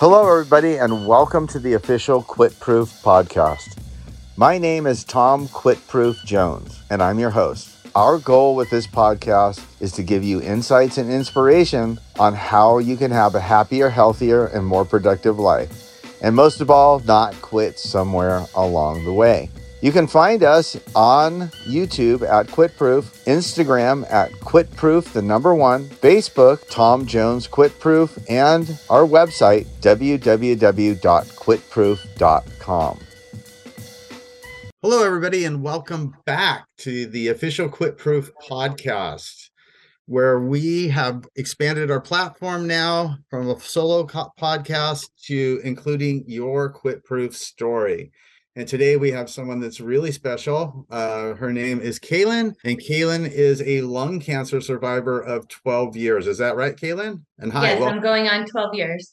Hello, everybody, and welcome to the official QuitProof podcast. My name is Tom QuitProof Jones, and I'm your host. Our goal with this podcast is to give you insights and inspiration on how you can have a happier, healthier, and more productive life. And most of all, not quit somewhere along the way. You can find us on YouTube at QuitProof, Instagram at QuitProof, the number one, Facebook, Tom Jones QuitProof, and our website, www.quitproof.com. Hello, everybody, and welcome back to the official QuitProof podcast, where we have expanded our platform now from a solo co- podcast to including your QuitProof story. And today we have someone that's really special. Uh, her name is Kaylynn, and Kaylynn is a lung cancer survivor of 12 years. Is that right, Kaylynn? And hi. Yes, well, I'm going on 12 years.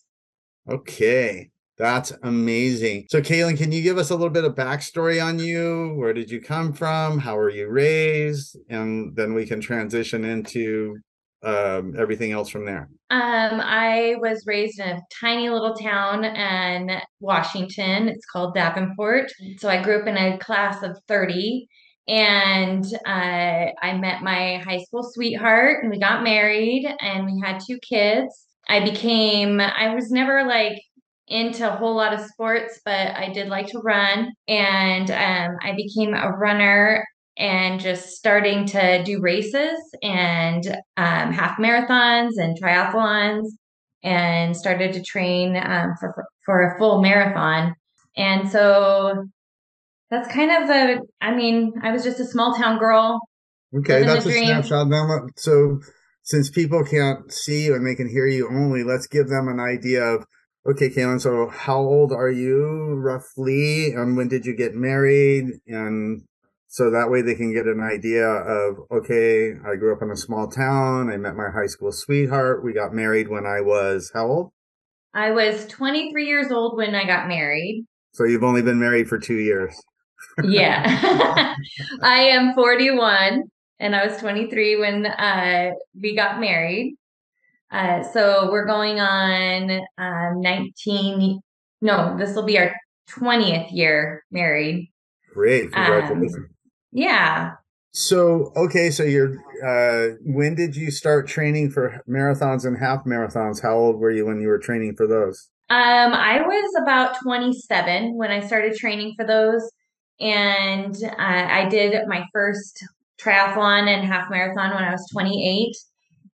Okay. That's amazing. So, Kaylynn, can you give us a little bit of backstory on you? Where did you come from? How were you raised? And then we can transition into um, everything else from there? Um, I was raised in a tiny little town in Washington. It's called Davenport. So I grew up in a class of 30 and uh, I met my high school sweetheart and we got married and we had two kids. I became, I was never like into a whole lot of sports, but I did like to run and um, I became a runner and just starting to do races and um, half marathons and triathlons and started to train um, for, for a full marathon. And so that's kind of the, I mean, I was just a small town girl. Okay, that's a snapshot. Now, so since people can't see you and they can hear you only, let's give them an idea of Okay, Kaylynn. So, how old are you roughly, and when did you get married? And so that way they can get an idea of okay i grew up in a small town. I met my high school sweetheart. We got married when i was how old? I was 23 years old when i got married. So you've only been married for two years. Yeah. I am 41 and i was 23 when uh, we got married. Uh, so we're going on um, 19 no this will be our 20th year married. Great. Um, congratulations. um, yeah. So okay, so you're uh when did you start training for marathons and half marathons? How old were you when you were training for those? Um I was about 27 when I started training for those and uh, I did my first triathlon and half marathon when I was 28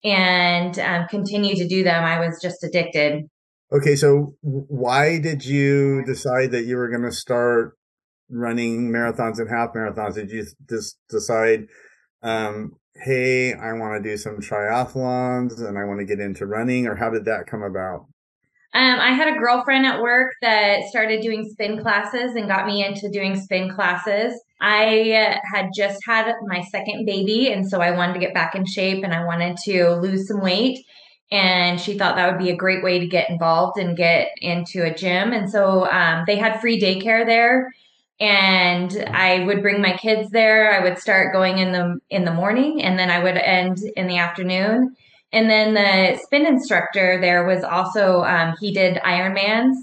and um, continued to do them. I was just addicted. Okay, so why did you decide that you were going to start running marathons and half marathons? Did you just decide, um, hey, I want to do some triathlons and I want to get into running, or how did that come about? Um, I had a girlfriend at work that started doing spin classes and got me into doing spin classes. I had just had my second baby, and so I wanted to get back in shape and I wanted to lose some weight. And she thought that would be a great way to get involved and get into a gym. And so um, they had free daycare there and I would bring my kids there. I would start going in the in the morning and then I would end in the afternoon. And then the spin instructor there was also um, he did Ironmans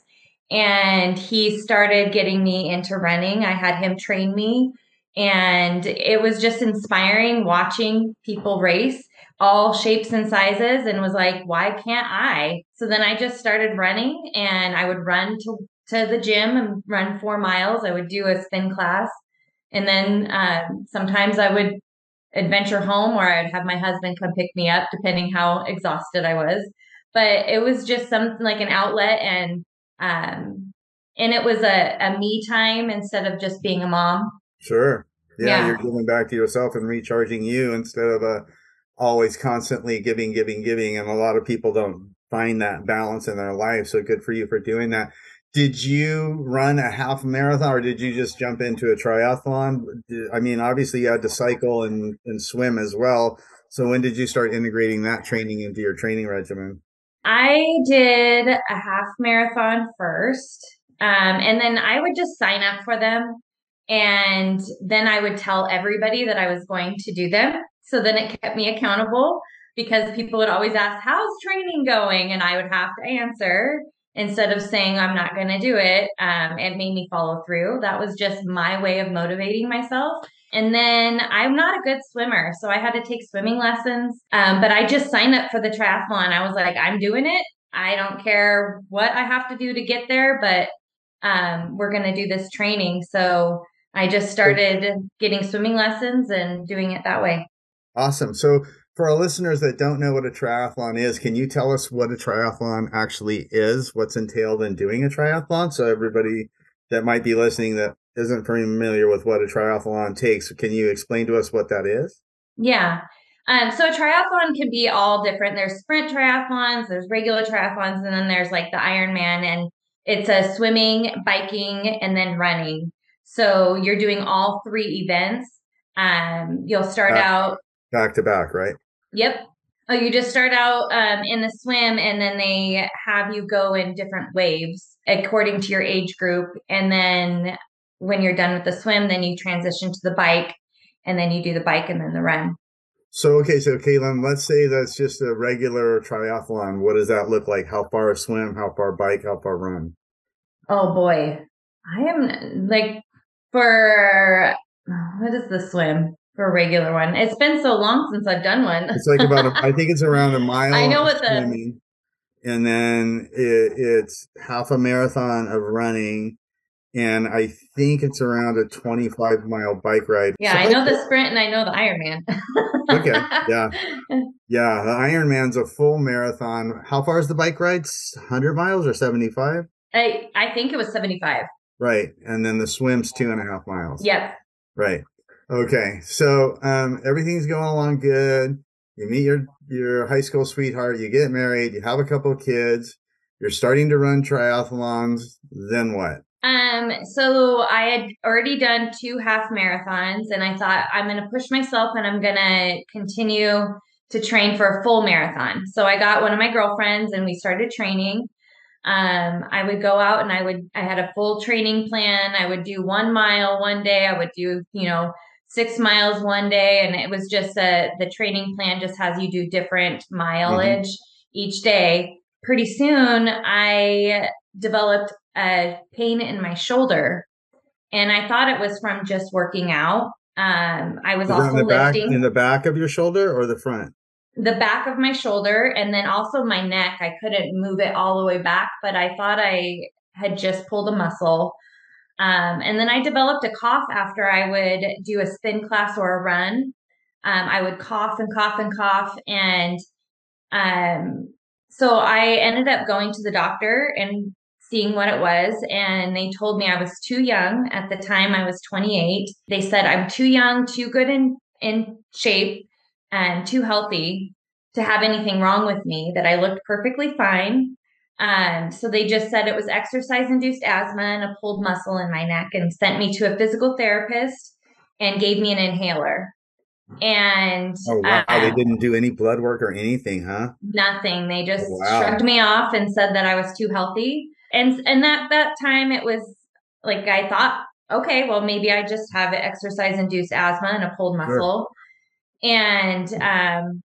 and he started getting me into running. I had him train me and it was just inspiring watching people race all shapes and sizes and was like why can't i so then i just started running and i would run to to the gym and run four miles. I would do a spin class. And then uh, sometimes I would adventure home or I'd have my husband come pick me up, depending how exhausted I was. But it was just something like an outlet and um and it was a, a me time instead of just being a mom. Sure. Yeah, yeah, you're giving back to yourself and recharging you instead of a uh, always constantly giving, giving, giving. And a lot of people don't find that balance in their life. So good for you for doing that did you run a half marathon or did you just jump into a triathlon? I mean, obviously you had to cycle and, and swim as well. So when did you start integrating that training into your training regimen? I did a half marathon first. Um, and then I would just sign up for them. And then I would tell everybody that I was going to do them. So then it kept me accountable because people would always ask, How's training going? And I would have to answer instead of saying I'm not going to do it, um, it made me follow through. That was just my way of motivating myself. And then I'm not a good swimmer, so I had to take swimming lessons. Um, but I just signed up for the triathlon. I was like, I'm doing it. I don't care what I have to do to get there, but um, we're going to do this training. So I just started getting swimming lessons and doing it that way. Awesome. So for our listeners that don't know what a triathlon is, can you tell us what a triathlon actually is? What's entailed in doing a triathlon? So everybody that might be listening that isn't familiar with what a triathlon takes, can you explain to us what that is? Yeah. Um, so a triathlon can be all different. There's sprint triathlons, there's regular triathlons, and then there's like the Ironman, and it's a swimming, biking, and then running. So you're doing all three events. Um, you'll start back, out back to back, right? Yep. Oh, you just start out um, in the swim, and then they have you go in different waves according to your age group, and then when you're done with the swim, then you transition to the bike, and then you do the bike and then the run. So okay, so Kaylynn, let's say that's just a regular triathlon. What does that look like? How far swim? How far bike? How far run? Oh boy, I am like for what is the swim? For a regular one. It's been so long since I've done one. it's like about, a, I think it's around a mile. I know what the. And then it, it's half a marathon of running. And I think it's around a 25 mile bike ride. Yeah, so I know the sprint and I know the Ironman. okay. Yeah. Yeah. The Ironman's a full marathon. How far is the bike ride? 100 miles or 75? I, I think it was 75. Right. And then the swim's two and a half miles. Yep. Right. Okay, so um, everything's going along good. You meet your your high school sweetheart. You get married. You have a couple of kids. You're starting to run triathlons. Then what? Um, so I had already done two half marathons, and I thought I'm going to push myself, and I'm going to continue to train for a full marathon. So I got one of my girlfriends, and we started training. Um, I would go out and I would I had a full training plan. I would do one mile one day. I would do you know six miles one day and it was just a the training plan just has you do different mileage mm-hmm. each day. Pretty soon i developed a pain in my shoulder and i thought it was from just working out. Um, i was, also in lifting back, in the back of your shoulder or the front? The back of my shoulder and then also my neck. I couldn't move it all the way back but i thought i had just pulled a muscle um, and then I developed a cough after I would do a spin class or a run. Um, I would cough and cough and cough. And um, so I ended up going to the doctor and seeing what it was. And they told me I was too young. At the time, I was 28. They said I'm too young, too good in, in shape, and too healthy to have anything wrong with me, that I looked perfectly fine. Um, so they just said it was exercise induced asthma and a pulled muscle in my neck and sent me to a physical therapist and gave me an inhaler. And oh, wow. Uh, they didn't do any blood work or anything, huh? Nothing. They just oh, wow. shrugged me off and said that I was too healthy. And and that that time it was like I thought, okay, well maybe I just have exercise induced asthma and a pulled muscle. Sure. And um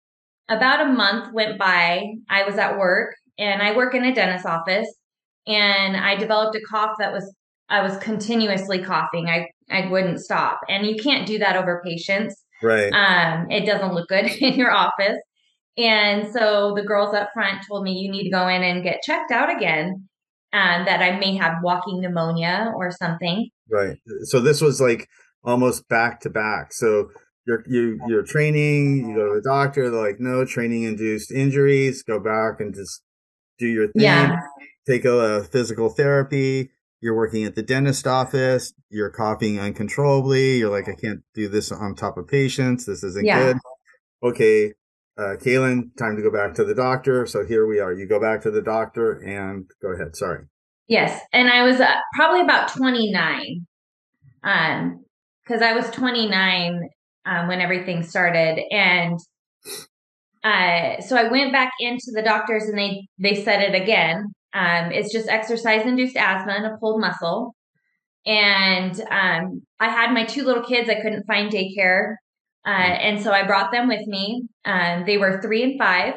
about a month went by. I was at work and I work in a dentist office and I developed a cough that was I was continuously coughing. I I wouldn't stop. And you can't do that over patients. Right. Um it doesn't look good in your office. And so the girls up front told me you need to go in and get checked out again. Um, that I may have walking pneumonia or something. Right. So this was like almost back to back. So you're you you're training, you go to the doctor, they're like, no training induced injuries, go back and just do your thing, yeah. take a, a physical therapy. You're working at the dentist office. You're coughing uncontrollably. You're like, I can't do this on top of patients. This isn't yeah. good. Okay, uh, Kaylynn, time to go back to the doctor. So here we are. You go back to the doctor and go ahead. Sorry. Yes, and I was uh, probably about 29, um, because I was 29 um, when everything started, and uh, so I went back into the doctors and they they said it again. Um, it's just exercise induced asthma and a pulled muscle. And um, I had my two little kids. I couldn't find daycare, uh, and so I brought them with me. Um, they were three and five,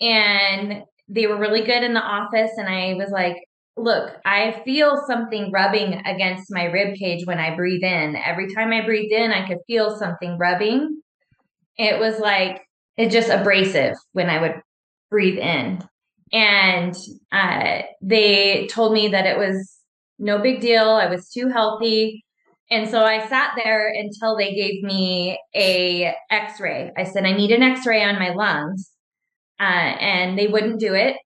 and they were really good in the office. And I was like, look, I feel something rubbing against my rib cage when I breathe in. Every time I breathed in, I could feel something rubbing. It was like it just abrasive when I would breathe in. And uh, they told me that it was no big deal. I was too healthy. And so I sat there until they gave me a x-ray. I said I need an x-ray on my lungs. Uh, and they wouldn't do it.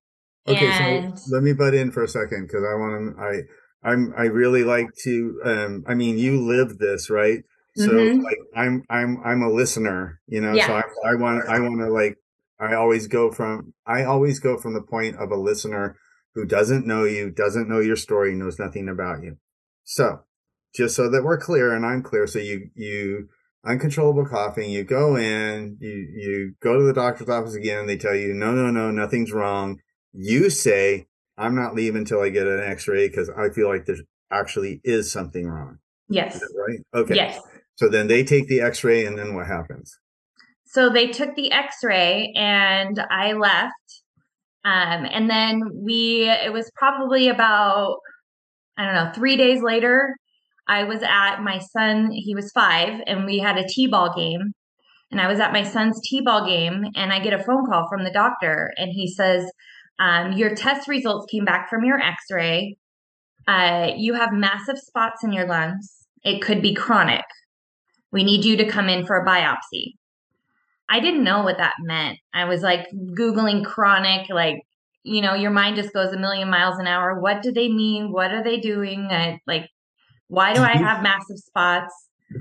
Okay, and... so let me butt in for a second because I want to. I I'm I really like to. Um, I mean, you live this, right? So mm-hmm. like, I'm I'm I'm a listener, you know. Yeah. So I, I want I want to like. I always go from I always go from the point of a listener who doesn't know you, doesn't know your story, knows nothing about you. So, just so that we're clear and I'm clear, so you you uncontrollable coughing, you go in, you you go to the doctor's office again, they tell you no no no nothing's wrong you say, I'm not leaving until I get an x ray because I feel like there actually is something wrong. Yes. right? Okay. Yes. So then they take the x ray, and then what happens? So they took the x ray, and I left. Um, and then we, it was probably about, I don't know, three days later, I was at my son, he was five, and we had a T ball game. And I was at my son's T ball game, and I get a phone call from the doctor, and he says, um, your test results came back from your x ray. Uh, you have massive spots in your lungs. It could be chronic. We need you to come in for a biopsy. I didn't know what that meant. I was like Googling chronic, like, you know, your mind just goes a million miles an hour. What do they mean? What are they doing? I, like, why do I have massive spots?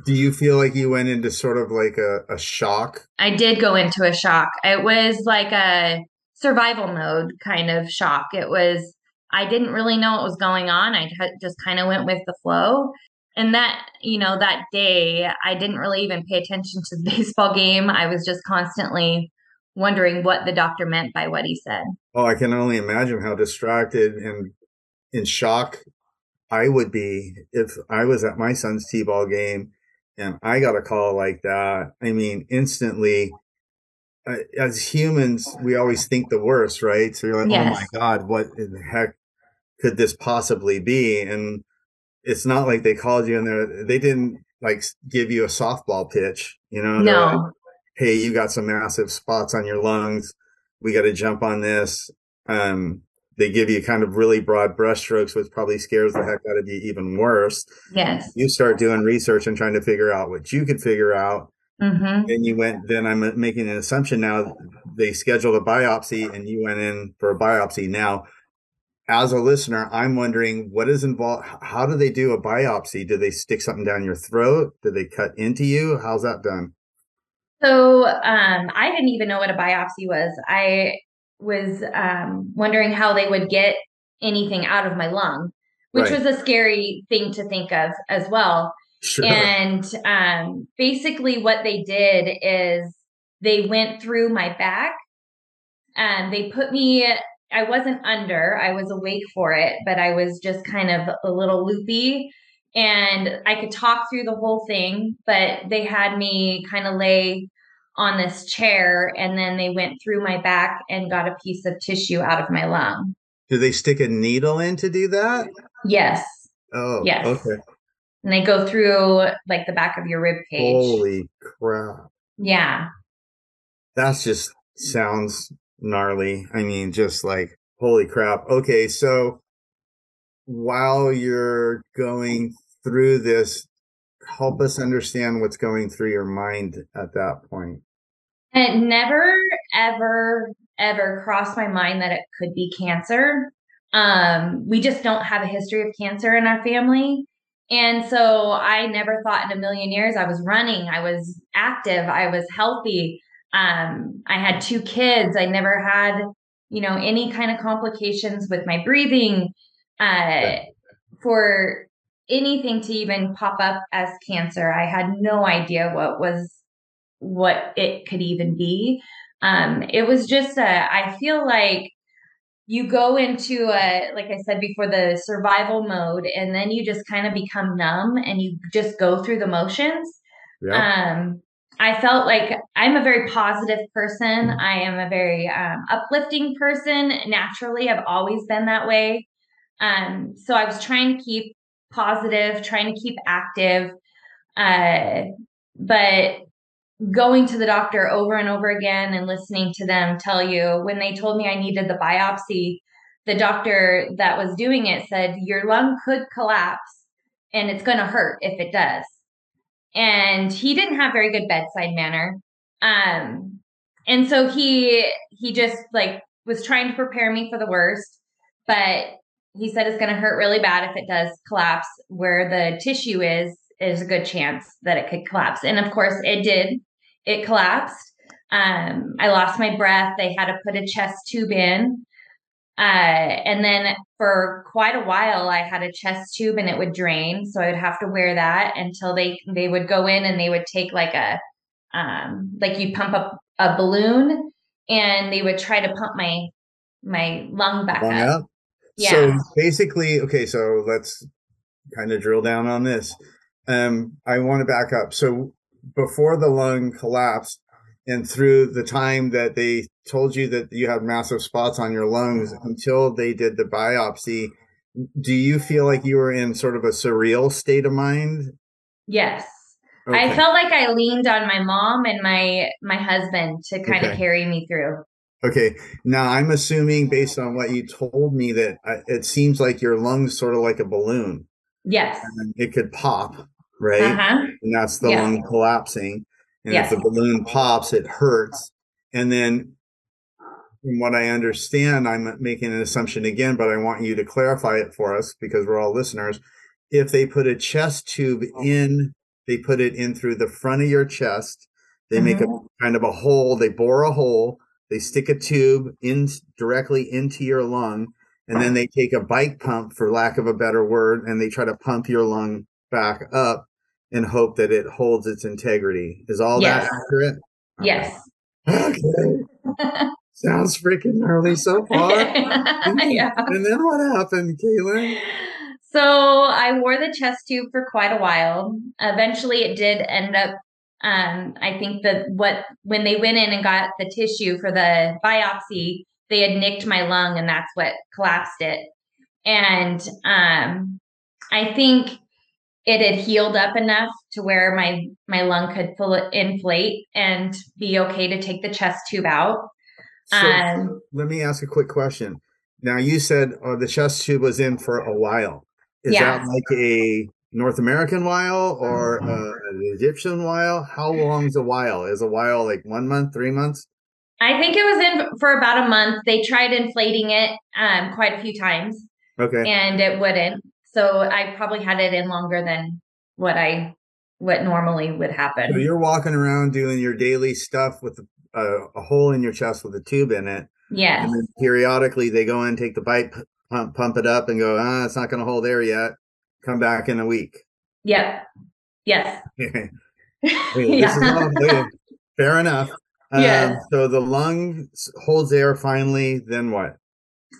Do you feel like you went into sort of like a, a shock? I did go into a shock. It was like a survival mode kind of shock. It was, I didn't really know what was going on. I just kind of went with the flow. And that, you know, that day, I didn't really even pay attention to the baseball game. I was just constantly wondering what the doctor meant by what he said. Oh, I can only imagine how distracted and in shock I would be if I was at my son's T-ball game and I got a call like that. I mean, instantly as humans, we always think the worst, right? So you're like, yes. oh my God, what in the heck could this possibly be? And it's not like they called you and they they didn't like give you a softball pitch, you know? No. Like, hey, you got some massive spots on your lungs. We got to jump on this. Um, they give you kind of really broad brushstrokes, which probably scares the heck out of you even worse. Yes. You start doing research and trying to figure out what you could figure out Mm-hmm. And you went, then I'm making an assumption now they scheduled a biopsy and you went in for a biopsy. Now, as a listener, I'm wondering what is involved. How do they do a biopsy? Do they stick something down your throat? Do they cut into you? How's that done? So um, I didn't even know what a biopsy was. I was um, wondering how they would get anything out of my lung, which right. was a scary thing to think of as well. Sure. And um, basically, what they did is they went through my back and they put me, I wasn't under, I was awake for it, but I was just kind of a little loopy. And I could talk through the whole thing, but they had me kind of lay on this chair and then they went through my back and got a piece of tissue out of my lung. Do they stick a needle in to do that? Yes. Oh, yes. Okay and they go through like the back of your rib cage. Holy crap. Yeah. That just sounds gnarly. I mean, just like, holy crap. Okay, so while you're going through this, help us understand what's going through your mind at that point. it never, ever, ever crossed my mind that it could be cancer. Um, we just don't have a history of cancer in our family. And so I never thought in a million years I was running, I was active, I was healthy. Um, I had two kids. I never had, you know, any kind of complications with my breathing. Uh, for anything to even pop up as cancer, I had no idea what was what it could even be. Um, it was just a, I feel like you go into a like i said before the survival mode and then you just kind of become numb and you just go through the motions yeah. um I felt like I'm a very positive person. I am a very um, uplifting person. Naturally, I've always been that way. Um, so I was trying to keep positive, trying to keep active. Uh, but going to the doctor over and over again and listening to them tell you when they told me I needed the biopsy, the doctor that was doing it said, Your lung could collapse and it's going to hurt if it does. And he didn't have very good bedside manner. Um, and so he he just like was trying to prepare me for the worst, but he said it's going to hurt really bad if it does collapse where the tissue is is a good chance that it could collapse. And of course it did it collapsed. Um, I lost my breath. They had to put a chest tube in. Uh, and then for quite a while, I had a chest tube and it would drain. So I would have to wear that until they, they would go in and they would take like a, um, like you pump up a balloon and they would try to pump my, my lung back lung up. Yeah. So basically, okay, so let's kind of drill down on this. Um, I want to back up. So before the lung collapsed and through the time that they told you that you had massive spots on your lungs until they did the biopsy, do you feel like you were in sort of a surreal state of mind? Yes. Okay. I felt like I leaned on my mom and my my husband to kind okay. of carry me through. Okay. Now I'm assuming based on what you told me that uh, it seems like your lungs sort of like a balloon. Yes. And it could pop right? Uh-huh. And that's the yeah. lung collapsing. And yes. if the balloon pops, it hurts. And then, from what I understand, I'm making an assumption again, but I want you to clarify it for us because we're all listeners. If they put a chest tube in, they put it in through the front of your chest. They mm-hmm. make a mm-hmm. kind of a hole. They bore a hole. They stick a tube in directly into your lung, and then they take a bike pump, for lack of a better word, and they try to pump your lung back up and hope that it holds its integrity. Is all yes. that accurate? Okay. Yes. Okay. Sounds freaking gnarly so far. and, yeah. and then what happened, Kaylynn? So I wore the chest tube for quite a while. Eventually, it did end up. Um, I think that what when they went in and got the tissue for the biopsy, they had nicked my lung, and that's what collapsed it. And um, I think it had healed up enough to where my my lung could full inflate and be okay to take the chest tube out. So um, let me ask a quick question. Now you said uh, the chest tube was in for a while. Is yeah. that like a North American while or uh, an Egyptian while? How long is a while? Is a while like one month, three months? I think it was in for about a month. They tried inflating it um, quite a few times. Okay. And it wouldn't. So I probably had it in longer than what I what normally would happen. So you're walking around doing your daily stuff with a, a hole in your chest with a tube in it. Yeah. And then periodically they go in, take the pipe, pump, pump it up, and go, ah, it's not going to hold air yet. Come back in a week. Yep. Yes. Wait, yeah. fair enough. Um, So the lung holds air finally. Then what?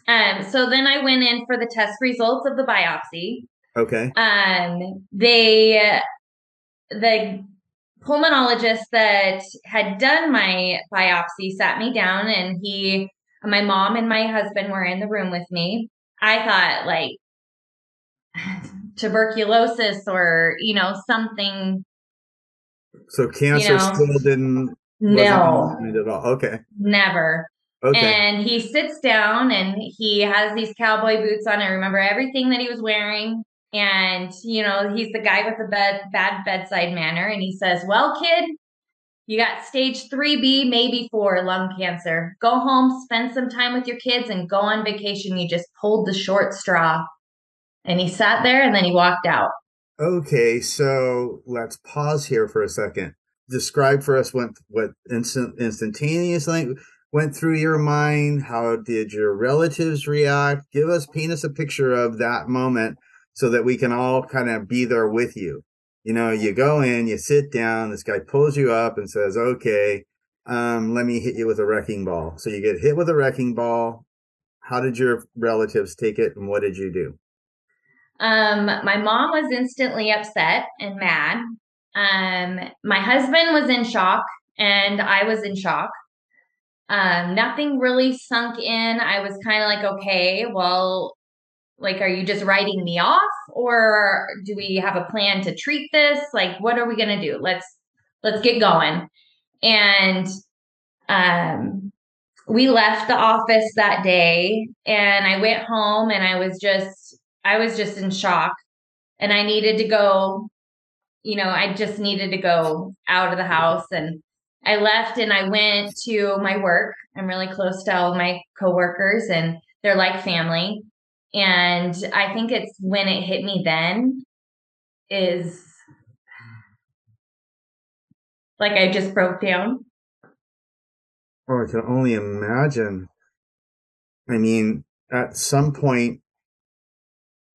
Um, so then I went in for the test results of the biopsy. Okay. Um, they, the pulmonologist that had done my biopsy sat me down and he, my mom and my husband were in the room with me. I thought like tuberculosis or, you know, something. So cancer you know, still didn't. No. At all. Okay. Never. Okay. And he sits down and he has these cowboy boots on. I remember everything that he was wearing. And, you know, he's the guy with the bed, bad bedside manner. And he says, Well, kid, you got stage 3B, maybe four lung cancer. Go home, spend some time with your kids, and go on vacation. You just pulled the short straw. And he sat there and then he walked out. Okay, so let's pause here for a second. Describe for us what what instant instantaneously went through your mind? How did your relatives react? Give us, paint us a picture of that moment so that we can all kind of be there with you. You know, you go in, you sit down, this guy pulls you up and says, okay, um, let me hit you with a wrecking ball. So you get hit with a wrecking ball. How did your relatives take it and what did you do? Um, my mom was instantly upset and mad. Um, my husband was in shock and I was in shock. Um, nothing really sunk in. I was kind of like, okay, well, like, are you just writing me off or do we have a plan to treat this? Like, what are we going to do? Let's, let's get going. And, um, we left the office that day and I went home and I was just, I was just in shock and I needed to go, you know, I just needed to go out of the house and I left and I went to my work. I'm really close to all my coworkers and they're like family. And I think it's when it hit me then is like I just broke down. Oh, I can only imagine. I mean, at some point,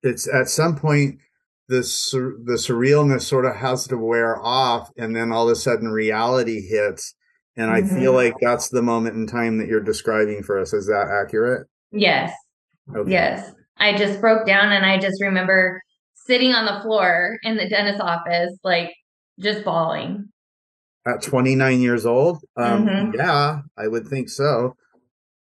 it's at some point the sur- the surrealness sort of has to wear off, and then all of a sudden reality hits. And I mm-hmm. feel like that's the moment in time that you're describing for us. Is that accurate? Yes. Okay. Yes. I just broke down, and I just remember sitting on the floor in the dentist office, like just bawling. At 29 years old? Um, mm-hmm. Yeah, I would think so.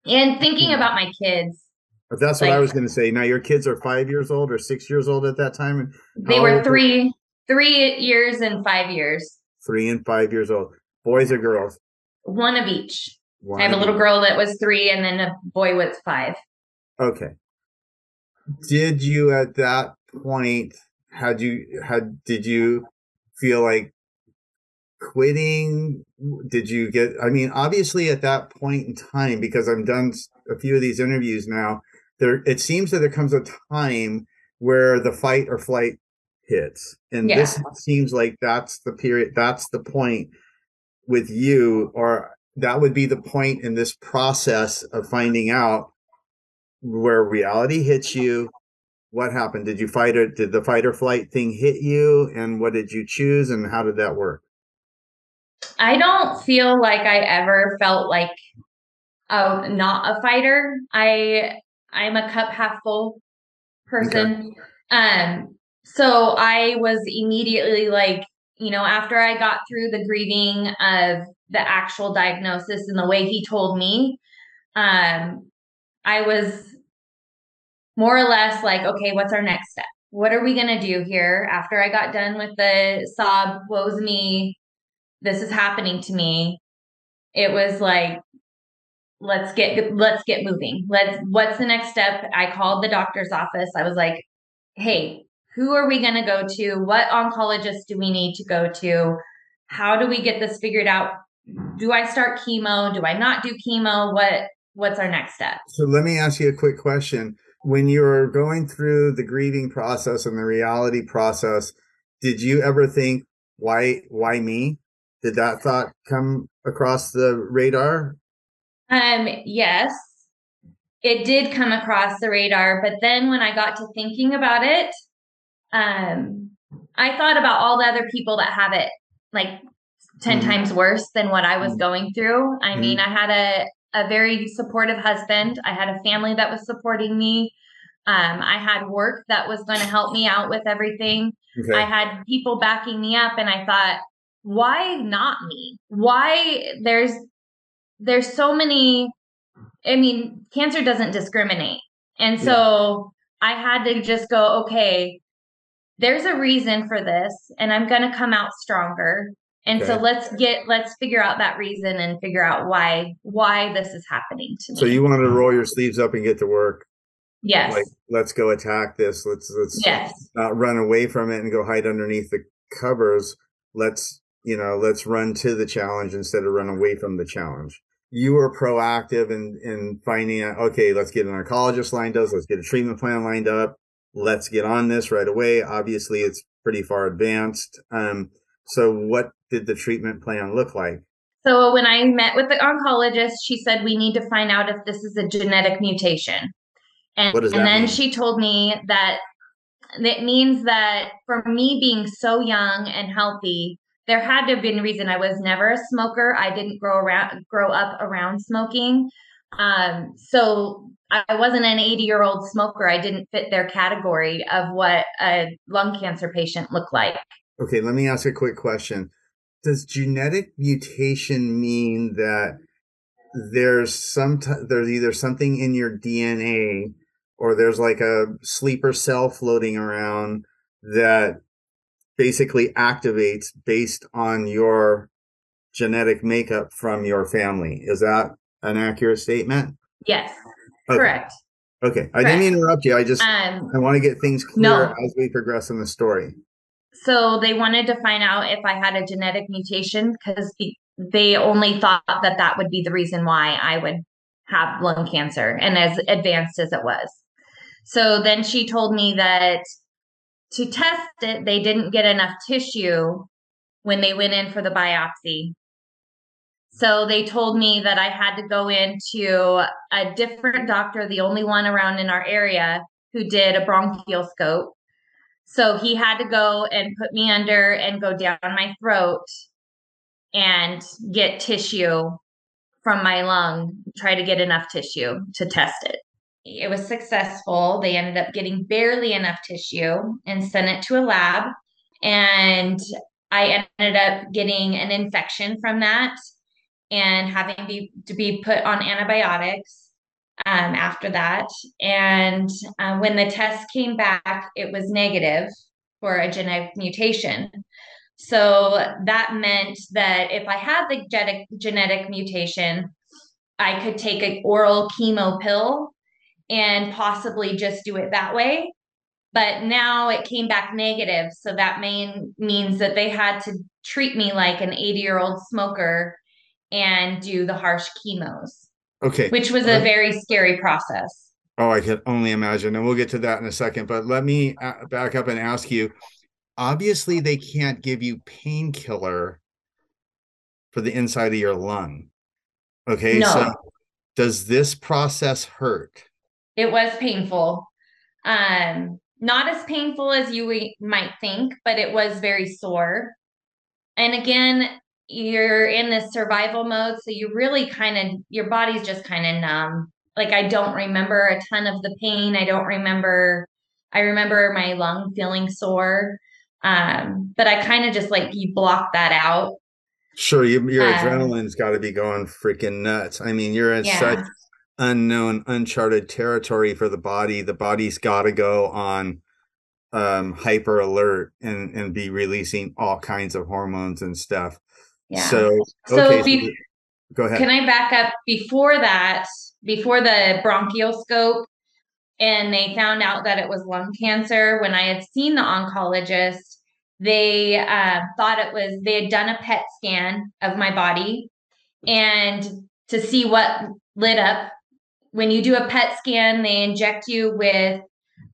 And thinking about my kids but that's what like, I was going to say. Now your kids are five years old or six years old at that time. They were three, three years and five years. Three and five years old. Boys or girls? One of each. One I have a little girl that was three, and then a boy was five. Okay. Did you at that point had you had did you feel like quitting? Did you get? I mean, obviously at that point in time, because I've done a few of these interviews now there it seems that there comes a time where the fight or flight hits and yeah. this seems like that's the period that's the point with you or that would be the point in this process of finding out where reality hits you what happened? Did you fight it? Did the fight or flight thing hit you? And what did you choose? And how did that work? I don't feel like i ever felt like oh not a fighter. I I'm a cup half full person. Okay. Um, so I was immediately like, you know, after I got through the grieving of the actual diagnosis and the way he told me, um, I was more or less like, okay, what's our next step? What are we going to do here? After I got done with the sob, woes me, this is happening to me. It was like, let's get let's get moving. Let's what's the next step? I called the doctor's office. I was like hey who are we going to go to? What oncologist do we need to go to? How do we get this figured out? Do i start chemo? Do i not do chemo? What what's our next step so let me ask you a quick question when you're going through the grieving process and the reality process did you ever think why why me did that thought come across the radar um, yes, it did come across the radar, but then when I got to thinking about it, um, I thought about all the other people that have it like 10 mm-hmm. times worse than what I was mm-hmm. going through. I mm-hmm. mean, I had a, a very supportive husband. I had a family that was supporting me. Um, I had work that was going to help me out with everything. Okay. I had people backing me up, and I thought, why not me? Why there's there's so many I mean, cancer doesn't discriminate. And so yeah. I had to just go, okay, there's a reason for this and I'm going to come out stronger. And okay. so let's get let's figure out that reason and figure out why why this is happening to me. So you wanted to roll your sleeves up and get to work. Yes. Like let's go attack this. Let's let's yes. not run away from it and go hide underneath the covers. Let's, you know, let's run to the challenge instead of run away from the challenge you were proactive in in finding out okay let's get an oncologist lined up let's get a treatment plan lined up let's get on this right away obviously it's pretty far advanced um so what did the treatment plan look like so when i met with the oncologist she said we need to find out if this is a genetic mutation and, and then mean? she told me that it means that for me being so young and healthy there had to have been a reason I was never a smoker. I didn't grow around grow up around smoking. Um, so I wasn't an 80 year old smoker. I didn't fit their category of what a lung cancer patient looked like. Okay, let me ask a quick question. Does genetic mutation mean that there's some t- there's either something in your DNA or there's like a sleeper cell floating around that basically activates based on your genetic makeup from your family. Is that an accurate statement? Yes. Okay. Correct. Okay. I didn't interrupt you. I just um, I want to get things clear no. as we progress in the story. So they wanted to find out if I had a genetic mutation because they only thought that that would be the reason why I would have lung cancer and as advanced as it was. So then she told me that to test it, they didn't get enough tissue when they went in for the biopsy. So they told me that I had to go into a different doctor, the only one around in our area who did a bronchioscope. So he had to go and put me under and go down my throat and get tissue from my lung, try to get enough tissue to test it. It was successful. They ended up getting barely enough tissue and sent it to a lab. And I ended up getting an infection from that and having to be put on antibiotics um, after that. And uh, when the test came back, it was negative for a genetic mutation. So that meant that if I had the genetic, genetic mutation, I could take an oral chemo pill and possibly just do it that way. But now it came back negative. So that main means that they had to treat me like an 80 year old smoker and do the harsh chemos. Okay. Which was a very scary process. Oh, I can only imagine. And we'll get to that in a second. But let me uh, back up and ask you obviously, they can't give you painkiller for the inside of your lung. Okay. No. So does this process hurt? It was painful. Um, not as painful as you might think, but it was very sore. And again, you're in this survival mode. So you really kind of, your body's just kind of numb. Like I don't remember a ton of the pain. I don't remember, I remember my lung feeling sore. Um, but I kind of just like you block that out. Sure, you, your um, adrenaline's got to be going freaking nuts. I mean, you're in yeah. such unknown, uncharted territory for the body. The body's got to go on um hyper alert and and be releasing all kinds of hormones and stuff yeah. So, okay, so be- go ahead. Can I back up before that? Before the bronchioscope, and they found out that it was lung cancer. When I had seen the oncologist, they uh, thought it was they had done a PET scan of my body, and to see what lit up. When you do a PET scan, they inject you with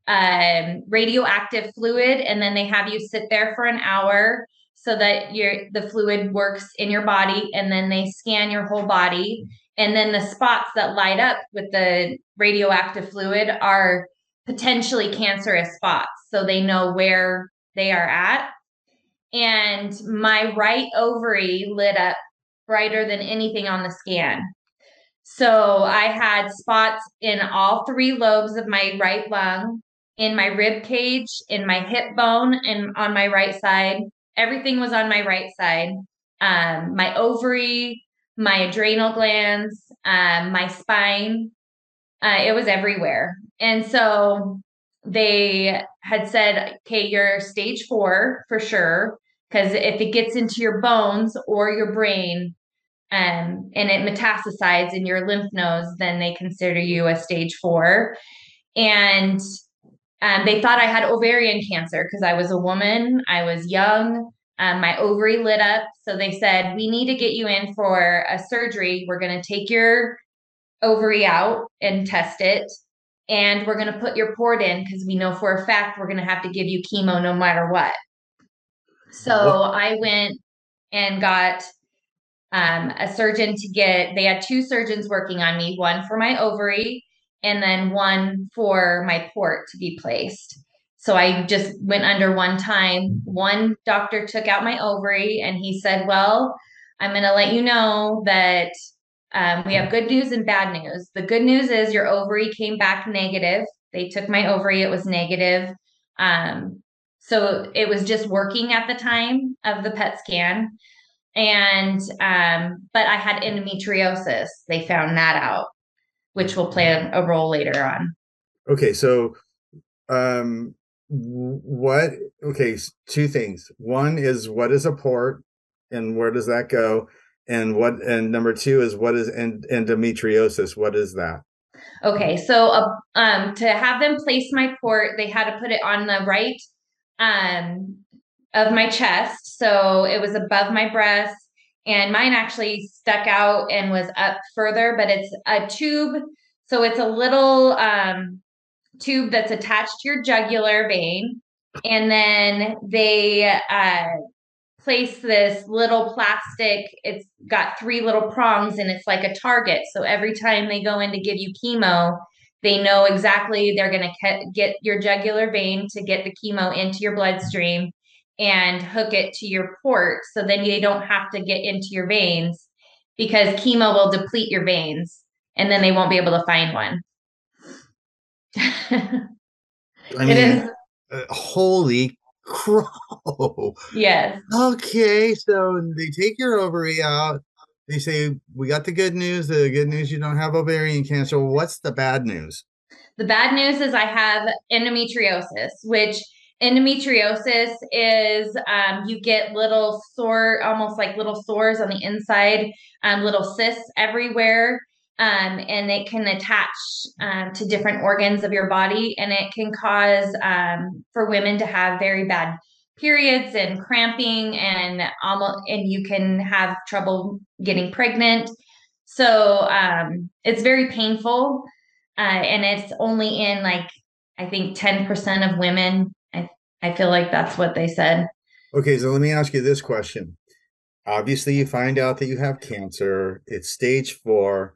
um, radioactive fluid, and then they have you sit there for an hour so that your the fluid works in your body and then they scan your whole body. And then the spots that light up with the radioactive fluid are potentially cancerous spots so they know where they are at. And my right ovary lit up brighter than anything on the scan. So i had spots in all three lobes of my right lung in my rib cage in my hip bone and on my right side everything was on my right side. Um, my ovary, my adrenal glands, um, my spine. Uh, it was everywhere. And so they had said, okay, you're stage four for sure. Because if it gets into your bones or your brain um, and it metastasizes in your lymph nodes, then they consider you a stage four. And um, they thought I had ovarian cancer because I was a woman, I was young, um, my ovary lit up. So they said, We need to get you in for a surgery. We're going to take your ovary out and test it. And we're going to put your port in because we know for a fact we're going to have to give you chemo no matter what. So I went and got um, a surgeon to get, they had two surgeons working on me, one for my ovary and then one for my port to be placed. So I just went under one time. One doctor took out my ovary and he said, Well, I'm going to let you know that um, we have good news and bad news. The good news is your ovary came back negative. They took my ovary, it was negative. Um, So it was just working at the time of the PET scan. And, um, but I had endometriosis. They found that out, which will play a, a role later on. Okay. So, um, what, okay, two things. One is what is a port and where does that go? And what, and number two is what is end, endometriosis? What is that? Okay, so uh, um, to have them place my port, they had to put it on the right um, of my chest. So it was above my breast, and mine actually stuck out and was up further, but it's a tube. So it's a little um, tube that's attached to your jugular vein. And then they uh, place this little plastic, it's got three little prongs and it's like a target. So every time they go in to give you chemo, they know exactly they're going to get your jugular vein to get the chemo into your bloodstream and hook it to your port. So then you don't have to get into your veins because chemo will deplete your veins and then they won't be able to find one. I mean, it is. Uh, holy crow. Yes. Okay, so they take your ovary out. They say, We got the good news. The good news you don't have ovarian cancer. What's the bad news? The bad news is I have endometriosis, which endometriosis is um, you get little sore, almost like little sores on the inside, um, little cysts everywhere. Um, and it can attach um, to different organs of your body, and it can cause um, for women to have very bad periods and cramping, and almost, and you can have trouble getting pregnant. So um, it's very painful, uh, and it's only in like I think ten percent of women. I feel like that's what they said. Okay, so let me ask you this question. Obviously, you find out that you have cancer. It's stage four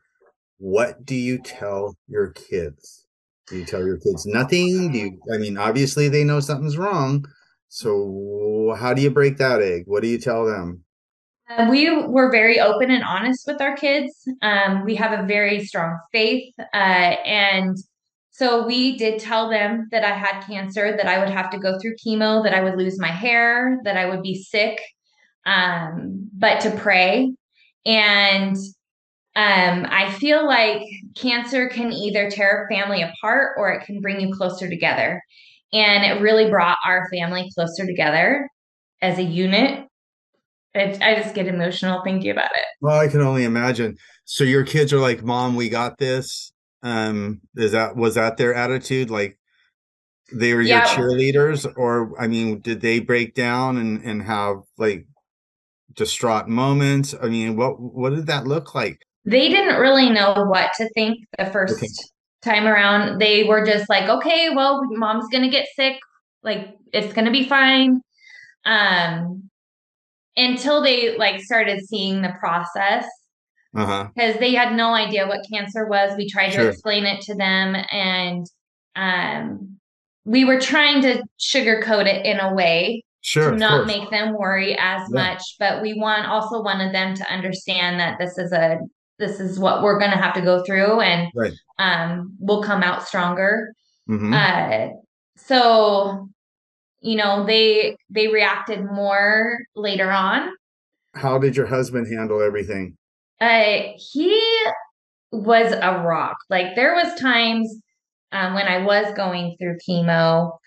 what do you tell your kids? Do you tell your kids nothing? Do you, I mean, obviously they know something's wrong. So how do you break that egg? What do you tell them? Uh, we were very open and honest with our kids. Um, we have a very strong faith. Uh, and so we did tell them that I had cancer, that I would have to go through chemo, that I would lose my hair, that I would be sick, um, but to pray. And um, I feel like cancer can either tear a family apart or it can bring you closer together. And it really brought our family closer together as a unit. It, I just get emotional thinking about it. Well, I can only imagine. So your kids are like, "Mom, we got this." Um, is that was that their attitude? Like they were yeah. your cheerleaders, or I mean, did they break down and and have like distraught moments? I mean, what what did that look like? they didn't really know what to think the first okay. time around. They were just like, okay, well, mom's gonna get sick. Like it's gonna be fine. Um, until they like started seeing the process because uh-huh. they had no idea what cancer was. We tried sure. to explain it to them, and um, we were trying to sugarcoat it in a way sure, to not make them worry as yeah. much. But we want also wanted them to understand that this is a this is what we're going to have to go through and right. um, we'll come out stronger mm-hmm. uh, so you know they they reacted more later on how did your husband handle everything uh, he was a rock like there was times um, when i was going through chemo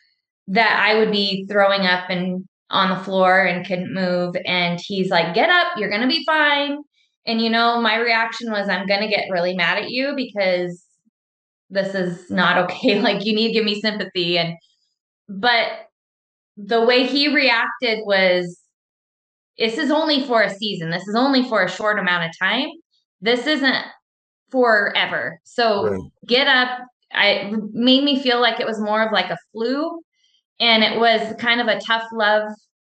that i would be throwing up and on the floor and couldn't move and he's like get up you're gonna be fine and you know, my reaction was, I'm to get really mad at you because this is not okay. Like, you need to give me sympathy. And, but the way he reacted was, this is only for a season. This is only for a short amount of time. This isn't forever. So right. get up. I made me feel like it was more of like a flu and it was kind of a tough love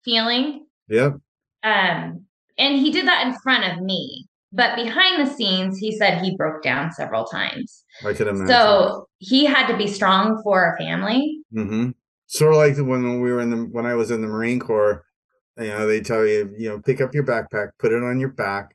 feeling. Yep. Um, and he did that in front of me. But behind the scenes, he said he broke down several times. I can imagine. So he had to be strong for a family. Mm-hmm. Sort of like when we were in the when I was in the Marine Corps. You know, they tell you, you know, pick up your backpack, put it on your back,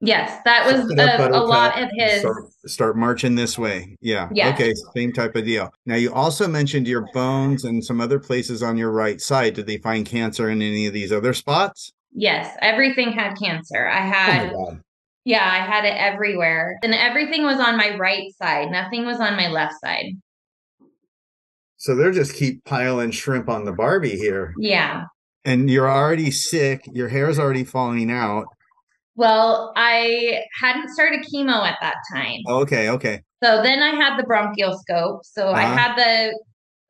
Yes, that was a, a lot of his. Start, start marching this way. Yeah. Yes. Okay. Same type of deal. Now, you also mentioned your bones and some other places on your right side. Did they find cancer in any of these other spots? Yes, everything had cancer. I Oh had, God. yeah, I had it everywhere. And everything was on my right side. Nothing was on my left side. So they're just keep piling shrimp on the Barbie here. Yeah. And you're already sick. Your hair's already falling out. Well, I hadn't started chemo at that time. Okay. Okay. So then I had the bronchioscope. So I Uh-huh. had the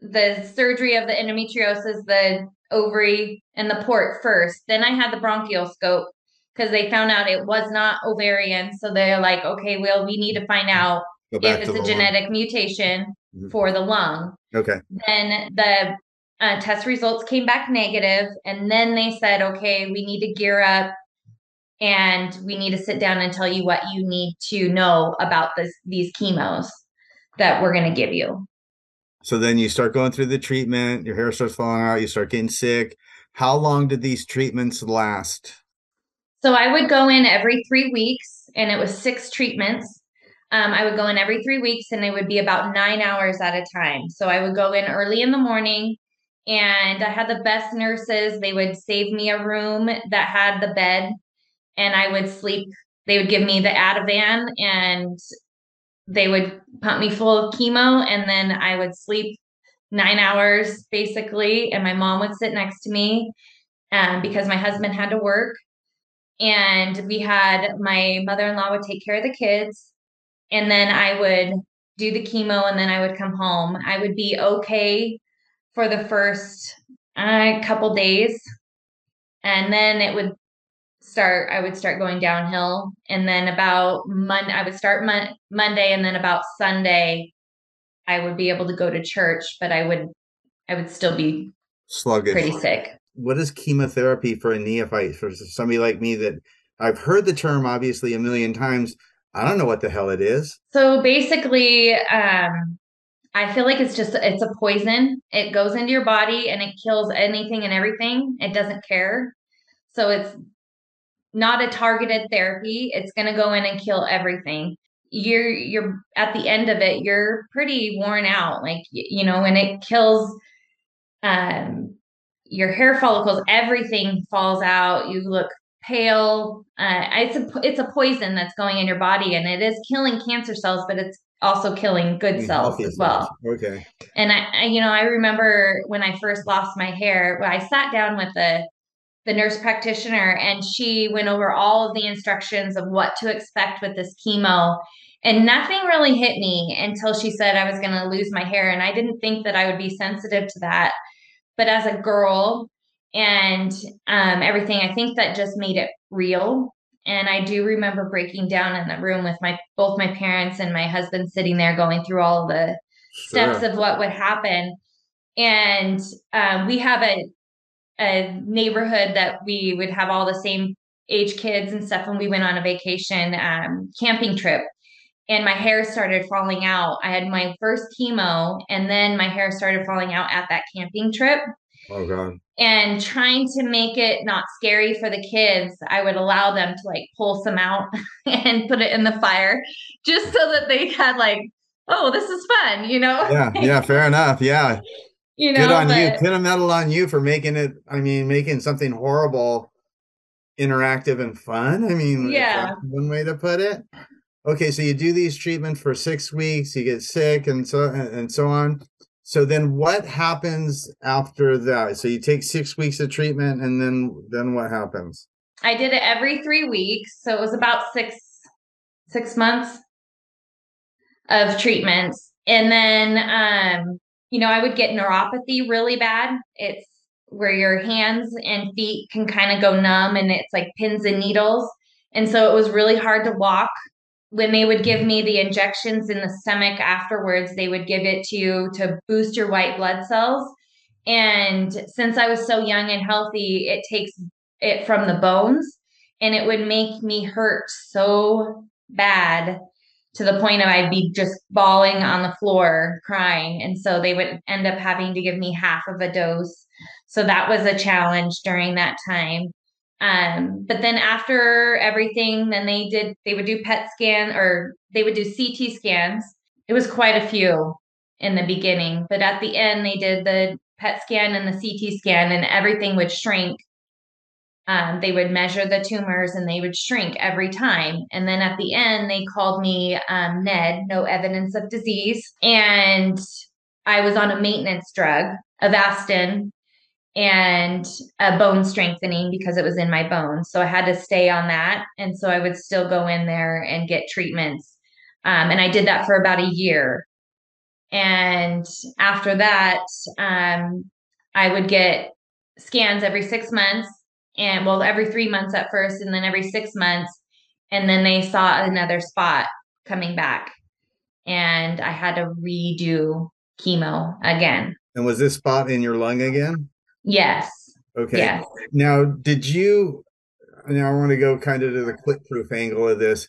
the surgery of the endometriosis, the ovary and the port first. Then I had the bronchioscope because they found out it was not ovarian. So they're like, okay, well, we need to find out if it's a the lung. genetic mutation Mhm. for the lung. Okay. Then the uh, test results came back negative, and then they said, okay, we need to gear up and we need to sit down and tell you what you need to know about this these chemos that we're going to give you. So then you start going through the treatment, your hair starts falling out, you start getting sick. How long did these treatments last? So I would go in every three weeks, and it was six treatments. Um, I would go in every three weeks, and it would be about nine hours at a time. So I would go in early in the morning, and I had the best nurses. They would save me a room that had the bed, and I would sleep. They would give me the Ativan, and they would pump me full of chemo, and then I would sleep nine hours basically, and my mom would sit next to me um, because my husband had to work and we had my mother-in-law would take care of the kids and then i would do the chemo and then i would come home i would be okay for the first uh, couple days and then it would start i would start going downhill and then about monday i would start mon- monday and then about sunday i would be able to go to church but i would i would still be Sluggish. pretty sick What is chemotherapy for a neophyte? For somebody like me that I've heard the term obviously a million times. I don't know what the hell it is. So basically, um, I feel like it's just it's a poison. It goes into your body and it kills anything and everything. It doesn't care. So it's not a targeted therapy. It's going to go in and kill everything. You're you're at the end of it, you're pretty worn out. Like you know, when it kills um your hair follicles, everything falls out. You look pale. Uh, it's a it's a poison that's going in your body, and it is killing cancer cells, but it's also killing good cells as well. cells. Okay. And I, I, you know, I remember when I first lost my hair, I sat down with the the nurse practitioner, and she went over all of the instructions of what to expect with this chemo. And nothing really hit me until she said I was going to lose my hair, and I didn't think that I would be sensitive to that. But as a girl and um, everything, I think that just made it real. And I do remember breaking down in the room with my both my parents and my husband sitting there going through all the steps Sure. of what would happen. And um, we have a a neighborhood that we would have all the same age kids and stuff when we went on a vacation um, camping trip. And my hair started falling out. I had my first chemo, and then my hair started falling out at that camping trip Oh god. and trying to make it not scary for the kids i would allow them to like pull some out and put it in the fire just so that they had like oh this is fun you know Yeah. Yeah. Fair enough. Yeah. you know Good on you. but- Pin a medal on you for making it. I mean, making something horrible interactive and fun. I mean, Yeah. one way to put it. Okay, so you do these treatments for six weeks. You get sick, and so and so on. So then, what happens after that? So you take six weeks of treatment, and then then what happens? i did it every three weeks so it was about six six months of treatments and then um you know i would get neuropathy really bad it's where your hands and feet can kind of go numb and it's like pins and needles and so it was really hard to walk when they would give me the injections in the stomach afterwards they would give it to you to boost your white blood cells and since i was so young and healthy it takes it from the bones and it would make me hurt so bad to the point of I'd be just bawling on the floor crying. And so they would end up having to give me half of a dose. So that was a challenge during that time. Um, but then after everything, then they did, they would do PET scan or they would do CT scans. It was quite a few in the beginning, but at the end, they did the PET scan and the CT scan, and everything would shrink. Um, they would measure the tumors and they would shrink every time. And then at the end, they called me um, NED, no evidence of disease. And I was on a maintenance drug, Avastin, and a bone strengthening because it was in my bones. So I had to stay on that. And so I would still go in there and get treatments. Um, and I did that for about a year. And after that, um, I would get scans every six months and well, every three months at first, and then every six months. And then they saw another spot coming back. And I had to redo chemo again. And was this spot in your lung again? Yes. Okay. Yes. Now, did you? Now I want to go kind of to the QuitProof angle of this.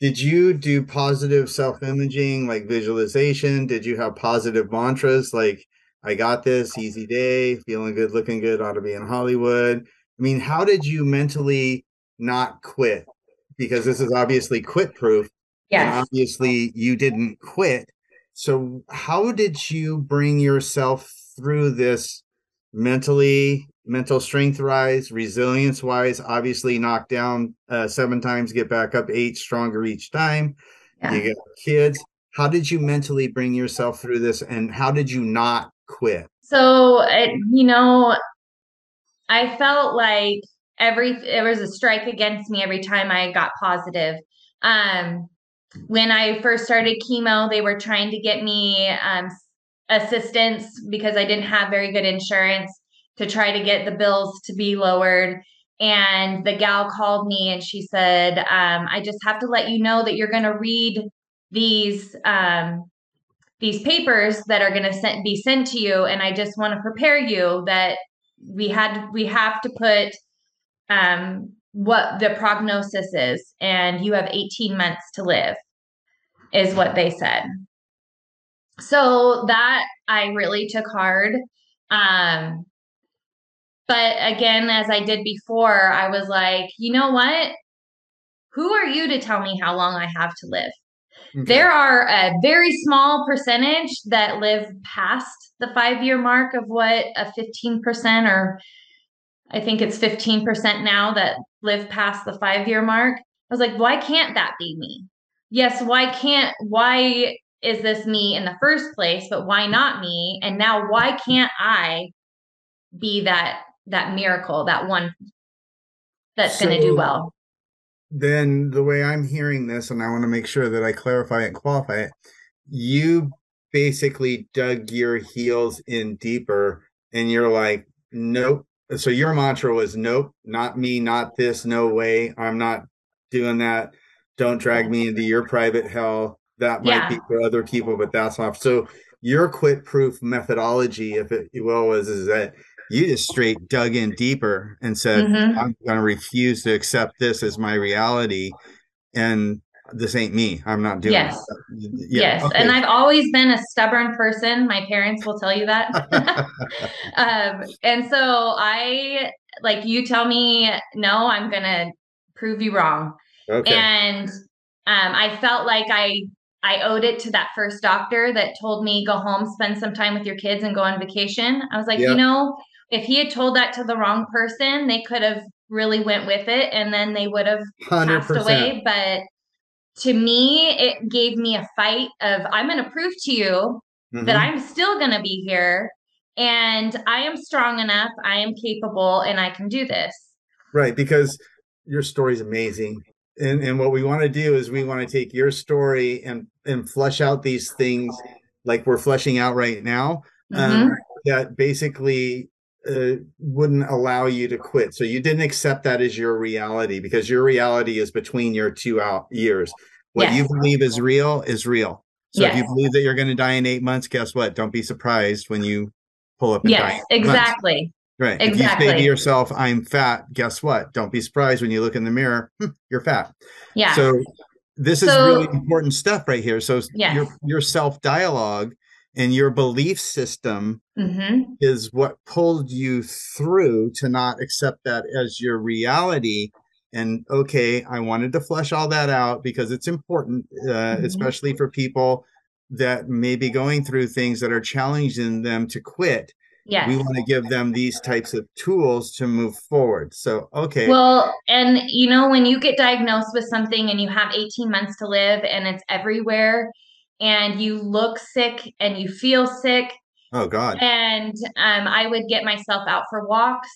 Did you do positive self imaging, like visualization? Did you have positive mantras like "I got this, easy day, feeling good, looking good, ought to be in Hollywood"? I mean, how did you mentally not quit? Because this is obviously QuitProof. Yeah. Obviously, you didn't quit. So, how did you bring yourself through this mentally mental strength rise resilience wise obviously knock down uh, seven times get back up eight stronger each time. Yeah. you get kids. How did you mentally bring yourself through this and how did you not quit? So it, you know i felt like every there was a strike against me every time i got positive. Um when i first started chemo they were trying to get me um assistance because I didn't have very good insurance to try to get the bills to be lowered. And the gal called me and she said, um, I just have to let you know that you're going to read these um, these papers that are going to be sent to you, and I just want to prepare you that we had we have to put um, what the prognosis is, and you have 18 months to live, is what they said so that I really took hard. Um, but again, as I did before, I was like, you know what? Who are you to tell me how long I have to live? Okay. There are a very small percentage that live past the five year mark of what a 15% or I think it's 15% now that live past the five year mark. I was like, why can't that be me? Yes, why can't, why is this me in the first place? But why not me? And now why can't i be that that miracle that one that's so, going to do well? then the way i'm hearing this and i want to make sure that i clarify and qualify it you basically dug your heels in deeper and you're like nope. So your mantra was nope not me not this no way. I'm not doing that. Don't drag me into your private hell that might yeah. be for other people, but that's not. So your QuitProof methodology, if it you will, is is that you just straight dug in deeper and said, mm-hmm. I'm going to refuse to accept this as my reality. And this ain't me. I'm not doing yes. Yeah, yes. Okay. And I've always been a stubborn person. My parents will tell you that. um, and so I like you tell me, no, I'm going to prove you wrong. Okay. And um, I felt like I I owed it to that first doctor that told me go home, spend some time with your kids, and go on vacation. I was like, yep. you know, if he had told that to the wrong person, they could have really went with it, and then they would have 100%. passed away. But to me, it gave me a fight of I'm going to prove to you mm-hmm. that I'm still going to be here, and I am strong enough, I am capable, and I can do this. Right, because your story is amazing and, and what we want to do is we want to take your story and and flesh out these things like we're fleshing out right now um, mm-hmm. that basically uh, wouldn't allow you to quit so you didn't accept that as your reality because your reality is between your two out years what yes. you believe is real is real so yes. if you believe that you're going to die in eight months guess what don't be surprised when you pull up and yes exactly. Right. Exactly. If you say to yourself, I'm fat, guess what? Don't be surprised when you look in the mirror, hmm, you're fat. Yeah. So this is so, really important stuff right here. So yes. your your self dialogue and your belief system Mm-hmm. is what pulled you through to not accept that as your reality and okay i wanted to flesh all that out because it's important uh, Mhm. especially for people that may be going through things that are challenging them to quit Yes. we want to give them these types of tools to move forward so okay Well, and you know, when you get diagnosed with something and you have 18 months to live and it's everywhere and you look sick and you feel sick oh god and um, I would get myself out for walks.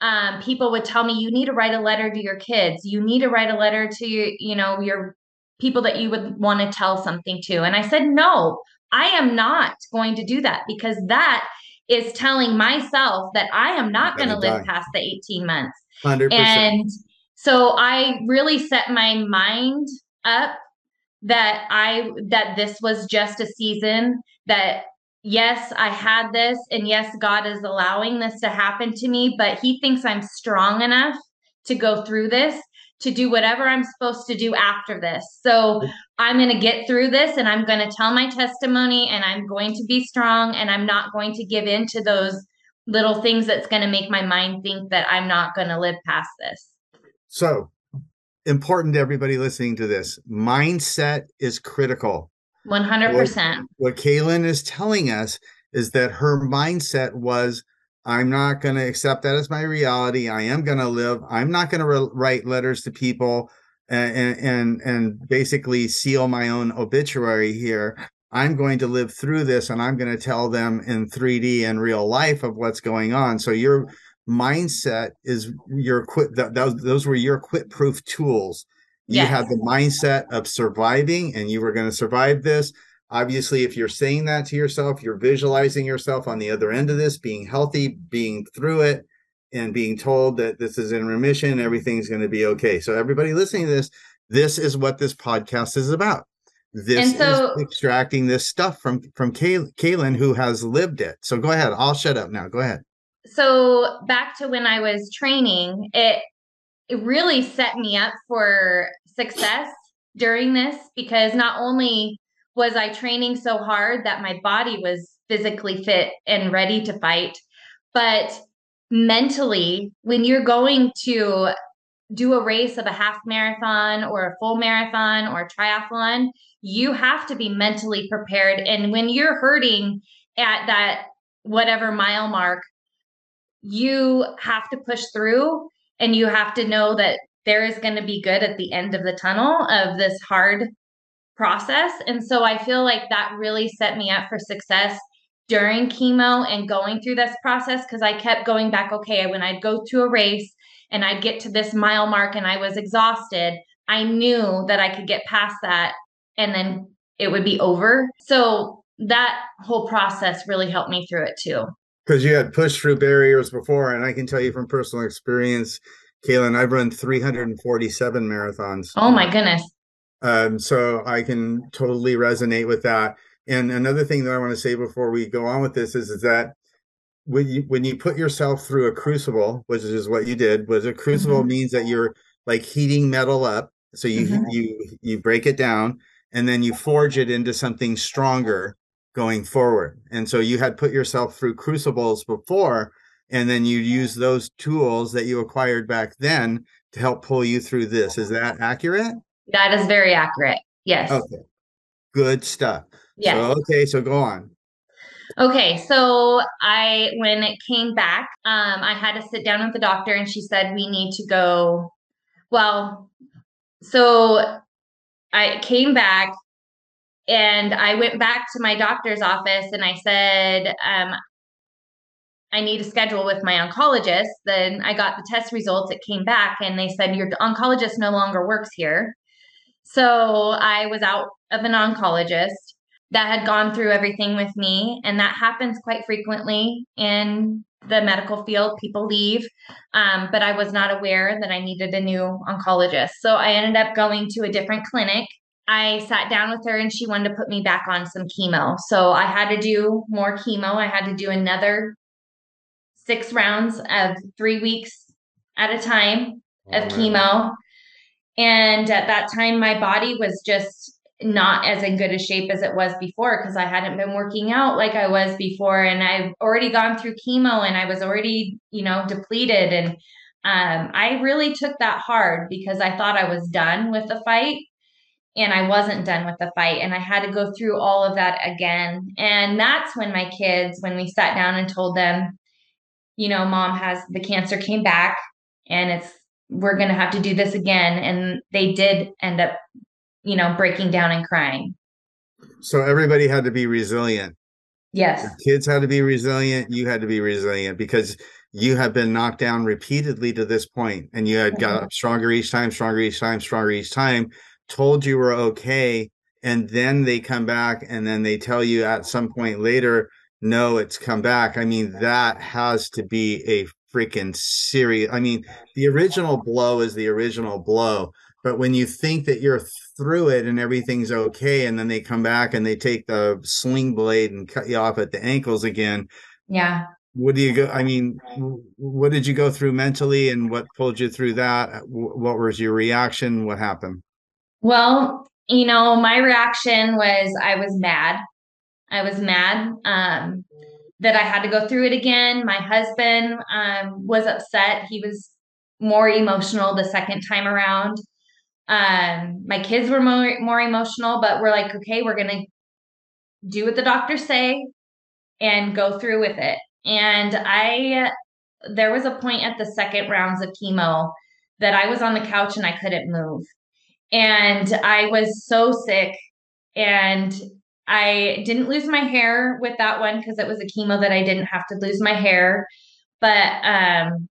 Um, people would tell me, you need to write a letter to your kids. You need to write a letter to your, you know, your people that you would want to tell something to. And I said, no, I am not going to do that because that is telling myself that I am not going to live past the 18 months. 100% And so I really set my mind up that I that this was just a season that yes, I had this and yes, God is allowing this to happen to me, but he thinks I'm strong enough to go through this to do whatever I'm supposed to do after this. So I'm going to get through this and I'm going to tell my testimony and I'm going to be strong and I'm not going to give in to those little things that's going to make my mind think that I'm not going to live past this. so important to everybody listening to this mindset is critical 100%. what Kaylynn is telling us is that her mindset was I'm not going to accept that as my reality. I am going to live. I'm not going to re- write letters to people and, and and basically seal my own obituary here. I'm going to live through this and I'm going to tell them in 3D and real life of what's going on. So your mindset is your quit th- those those were your QuitProof tools. You Yes. had the mindset of surviving and you were going to survive this obviously if you're saying that to yourself you're visualizing yourself on the other end of this being healthy being through it and being told that this is in remission everything's going to be okay. So everybody listening to this this is what this podcast is about. This so- is extracting this stuff from from Kay- Kaylynn who has lived it. So go ahead i'll shut up now go ahead. So back to when I was training, it it really set me up for success during this because not only was I training so hard that my body was physically fit and ready to fight, but mentally, when you're going to do a race of a half marathon or a full marathon or triathlon, you have to be mentally prepared. And when you're hurting at that whatever mile mark, you have to push through and you have to know that there is going to be good at the end of the tunnel of this hard process. And so I feel like that really set me up for success during chemo and going through this process because I kept going back. Okay, when I'd go to a race and I'd get to this mile mark and I was exhausted, I knew that I could get past that and then it would be over. So that whole process really helped me through it too. because you had pushed through barriers before and i can tell you from personal experience Kaylynn, I've run 347 marathons. Oh my goodness. Um, so I can totally resonate with that. And another thing that I want to say before we go on with this is, is that when you when you put yourself through a crucible, which is what you did, was a crucible means that you're like heating metal up. So you Mhm. you you break it down and then you forge it into something stronger going forward. And so you had put yourself through crucibles before, and then you use those tools that you acquired back then to help pull you through this. Is that accurate? That is very accurate. Yes. Okay. Good stuff. Yes. So, okay, so go on. Okay, so I when it came back, um, I had to sit down with the doctor, and she said we need to go. Well, so I came back, and I went back to my doctor's office, and I said, um, I need a schedule with my oncologist. Then I got the test results. It came back, and they said your oncologist no longer works here. So I was out of an oncologist that had gone through everything with me. And that happens quite frequently in the medical field. People leave. Um, but I was not aware that I needed a new oncologist. So I ended up going to a different clinic. I sat down with her and she wanted to put me back on some chemo. So I had to do more chemo. I had to do another six rounds of three weeks at a time of Oh, man. chemo. And at that time, my body was just, not as in good a shape as it was before because I hadn't been working out like I was before and I've already gone through chemo and I was already, you know, depleted and um, I really took that hard because I thought I was done with the fight and I wasn't done with the fight and I had to go through all of that again. And that's when my kids when we sat down and told them, you know, mom has the cancer came back and it's we're going to have to do this again and they did end up you know, breaking down and crying. So everybody had to be resilient. Yes. Kids had to be resilient. You had to be resilient because you have been knocked down repeatedly to this point and you had got mm-hmm. stronger each time, stronger each time, stronger each time, told you were okay. And then they come back and then they tell you at some point later, no, it's come back. I mean, that has to be a freaking serious. I mean, the original blow is the original blow. But when you think that you're through it and everything's okay, and then they come back and they take the sling blade and cut you off at the ankles again. Yeah. What do you go? I mean, what did you go through mentally and what pulled you through that? What was your reaction? What happened? Well, you know, my reaction was I was mad. I was mad um, that I had to go through it again. My husband um, was upset. He was more emotional the second time around. Um, my kids were more more emotional, but we're like, okay, we're gonna do what the doctors say and go through with it. And I there was a point at the second rounds of chemo that I was on the couch and I couldn't move. And I was so sick and I didn't lose my hair with that one because it was a chemo that I didn't have to lose my hair. But um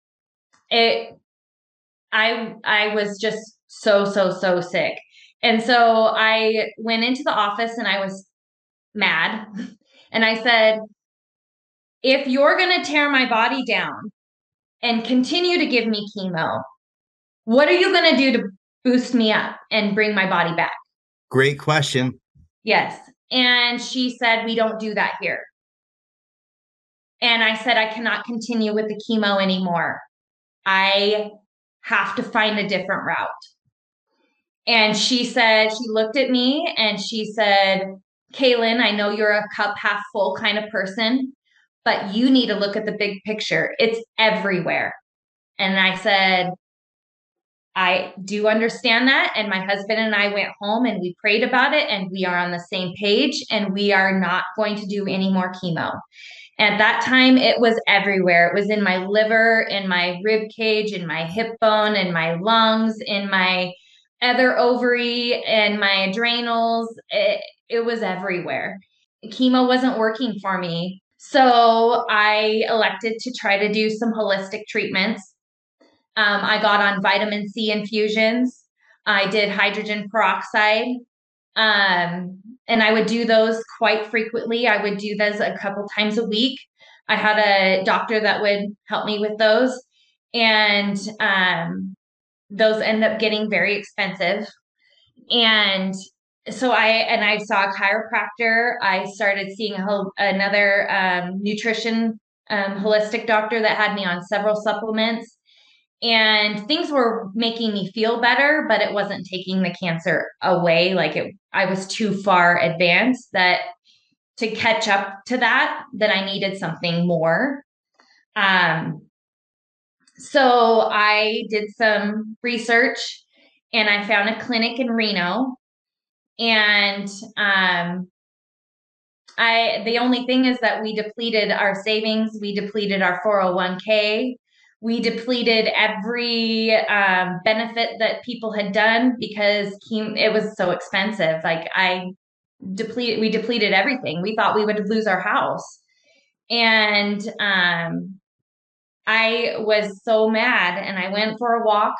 it I I was just so, so, so sick. And so I went into the office and I was mad. And I said, if you're going to tear my body down and continue to give me chemo, what are you going to do to boost me up and bring my body back? Great question. Yes. And she said, we don't do that here. And I said, I cannot continue with the chemo anymore. I have to find a different route. And she said, she looked at me and she said, Kaylynn, I know you're a cup half full kind of person, but you need to look at the big picture. It's everywhere. And I said, I do understand that. And my husband and I went home and we prayed about it, and we are on the same page, and we are not going to do any more chemo. At that time, it was everywhere. It was in my liver, in my rib cage, in my hip bone, in my lungs, in my other ovary and my adrenals. It, it was everywhere. Chemo wasn't working for me. So I elected to try to do some holistic treatments. Um, I got on vitamin C infusions. I did hydrogen peroxide. Um, and I would do those quite frequently. I would do those a couple times a week. I had a doctor that would help me with those. And um, those end up getting very expensive. And so I and I saw a chiropractor. I started seeing a, another um, nutrition um, holistic doctor that had me on several supplements, and things were making me feel better, but it wasn't taking the cancer away. Like it, I was too far advanced that to catch up to that, that I needed something more. Um, so I did some research and I found a clinic in Reno. And um, I the only thing is that we depleted our savings, we depleted our 401k, we depleted every um, benefit that people had done because it was so expensive. Like I depleted, we depleted everything. We thought we would lose our house, and um, I was so mad and I went for a walk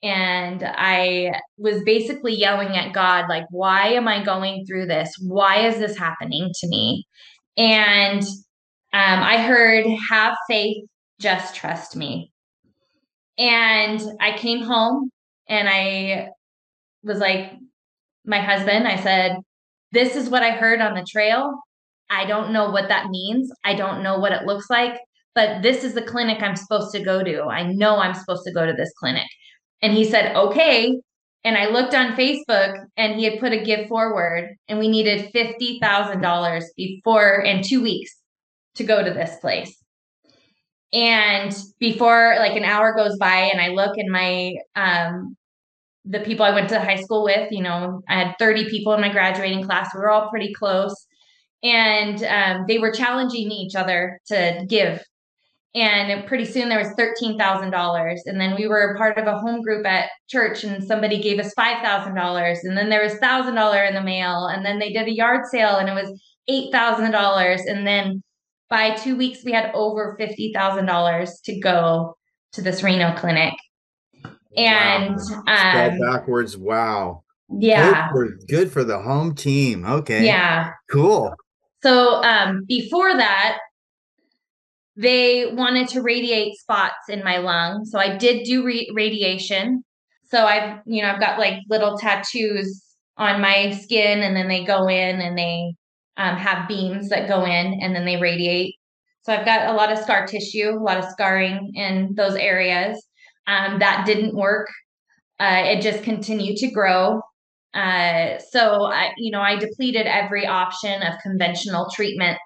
and I was basically yelling at God, like, why am I going through this? Why is this happening to me? And um, I heard, have faith, just trust me. And I came home and I was like, my husband, I said, this is what I heard on the trail. I don't know what that means. I don't know what it looks like but this is the clinic I'm supposed to go to. I know I'm supposed to go to this clinic. And he said, okay, And I looked on Facebook and he had put a give forward and we needed $50,000 before in 2 weeks to go to this place. And before like an hour goes by and I look and my um the people I went to high school with, you know, I had 30 people in my graduating class. We were all pretty close. And um, they were challenging each other to give. And pretty soon there was $13,000. And then we were part of a home group at church and somebody gave us $5,000. And then there was $1,000 in the mail. And then they did a yard sale and it was $8,000. And then by two weeks, we had over $50,000 to go to this Reno clinic. And wow. um, backwards. Wow. Yeah. Good for, good for the home team. Okay. Yeah. Cool. So um, before that, they wanted to radiate spots in my lung. So I did do re- radiation. So I've, you know, I've got like little tattoos on my skin and then they go in and they um, have beams that go in and then they radiate. So I've got a lot of scar tissue, a lot of scarring in those areas. Um, that didn't work. Uh, it just continued to grow. Uh, so I, you know, I depleted every option of conventional treatment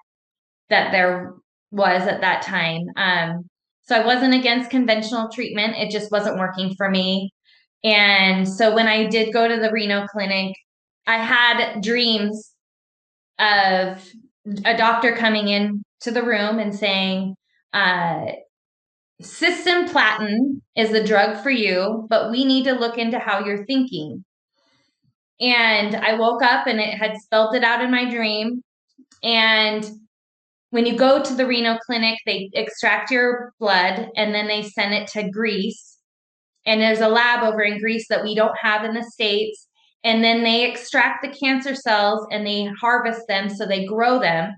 that there was at that time. Um, so I wasn't against conventional treatment. It just wasn't working for me. And so when I did go to the Reno clinic, I had dreams of a doctor coming in to the room and saying, uh, cisplatin is the drug for you, but we need to look into how you're thinking. And I woke up and it had spelled it out in my dream. And when you go to the Reno clinic, they extract your blood and then they send it to Greece. And there's a lab over in Greece that we don't have in the States. And then they extract the cancer cells and they harvest them so they grow them.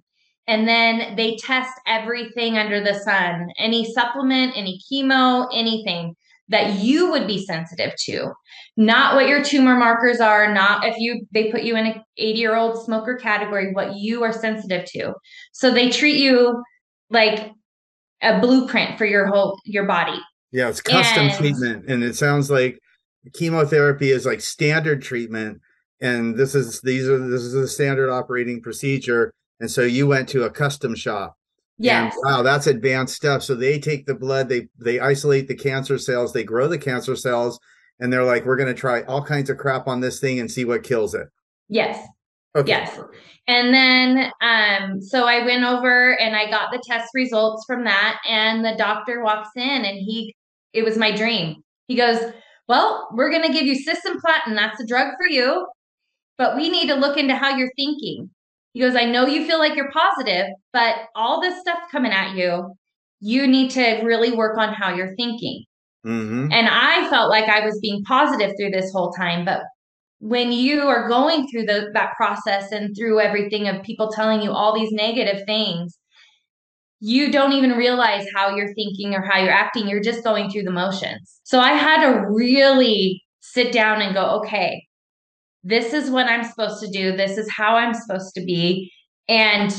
And then they test everything under the sun any supplement, any chemo, anything that you would be sensitive to. Not what your tumor markers are not if you they put you in an 80 year old smoker category what you are sensitive to. So they treat you like a blueprint for your whole your body. Yeah it's custom and, treatment and it sounds like chemotherapy is like standard treatment and this is these are this is a standard operating procedure and so you went to a custom shop Yes. And, wow, that's advanced stuff. So they take the blood, they they isolate the cancer cells, they grow the cancer cells, and they're like, we're going to try all kinds of crap on this thing and see what kills it. Yes. Okay. Yes. And then um so I went over and I got the test results from that and the doctor walks in and he it was my dream. He goes, "Well, we're going to give you cisplatin, that's the drug for you, but we need to look into how you're thinking." He goes, I know you feel like you're positive, but all this stuff coming at you, you need to really work on how you're thinking. Mm-hmm. And I felt like I was being positive through this whole time. But when you are going through the, that process and through everything of people telling you all these negative things, you don't even realize how you're thinking or how you're acting. You're just going through the motions. So I had to really sit down and go, okay, this is what I'm supposed to do. This is how I'm supposed to be. And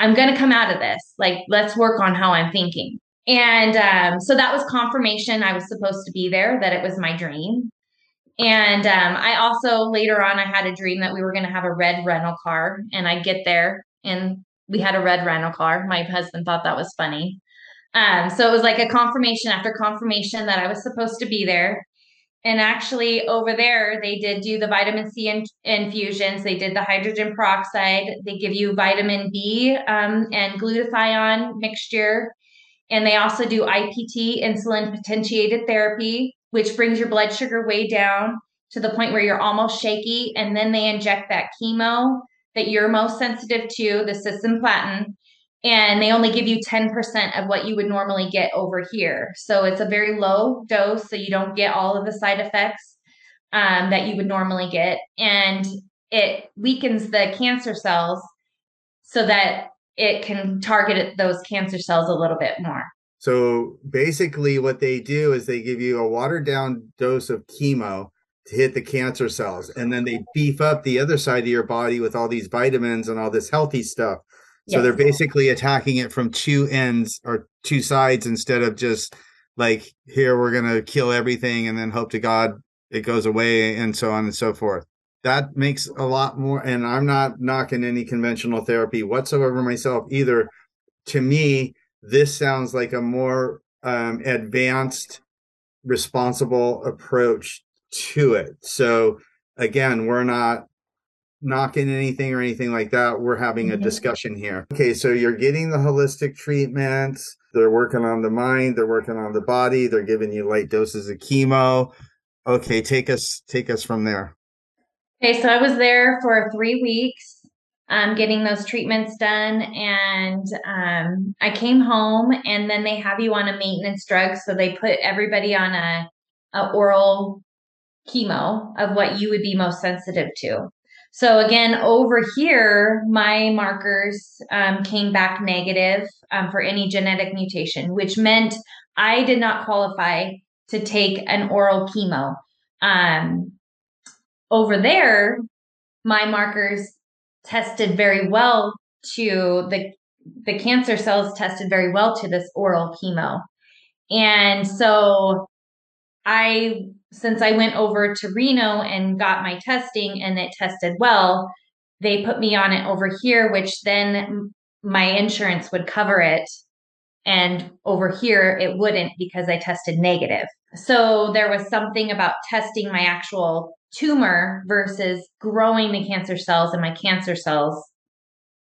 I'm going to come out of this. Like, let's work on how I'm thinking. And um, so that was confirmation I was supposed to be there, that it was my dream. And um, I also later on, I had a dream that we were going to have a red rental car. And I get there and we had a red rental car. My husband thought that was funny. Um, so it was like a confirmation after confirmation that I was supposed to be there. And actually, over there, they did do the vitamin C in- infusions. They did the hydrogen peroxide. They give you vitamin B um, and glutathione mixture. And they also do IPT, insulin potentiated therapy, which brings your blood sugar way down to the point where you're almost shaky. And then they inject that chemo that you're most sensitive to, the cisplatin, and they only give you 10% of what you would normally get over here. So it's a very low dose, so you don't get all of the side effects um, that you would normally get. And it weakens the cancer cells so that it can target those cancer cells a little bit more. So basically, what they do is they give you a watered down dose of chemo to hit the cancer cells, and then they beef up the other side of your body with all these vitamins and all this healthy stuff. So yes. they're basically attacking it from two ends or two sides instead of just like here we're gonna kill everything and then hope to God it goes away and so on and so forth. That makes a lot more and I'm not knocking any conventional therapy whatsoever myself either. To me, this sounds like a more um, advanced responsible approach to it. So again, we're not knocking anything or anything like that. We're having a mm-hmm. discussion here. Okay, so you're getting the holistic treatments. They're working on the mind, they're working on the body, they're giving you light doses of chemo. Okay, take us take us from there. Okay, so I was there for 3 weeks um, getting those treatments done. And um, I came home, and then they have you on a maintenance drug. So they put everybody on a, a oral chemo of what you would be most sensitive to. So again, over here, my markers um, came back negative um, for any genetic mutation, which meant I did not qualify to take an oral chemo. Um, over there, my markers tested very well to the the cancer cells tested very well to this oral chemo. And so I since I went over to Reno and got my testing and it tested well, they put me on it over here which then my insurance would cover it and over here it wouldn't because I tested negative. So there was something about testing my actual tumor versus growing the cancer cells and my cancer cells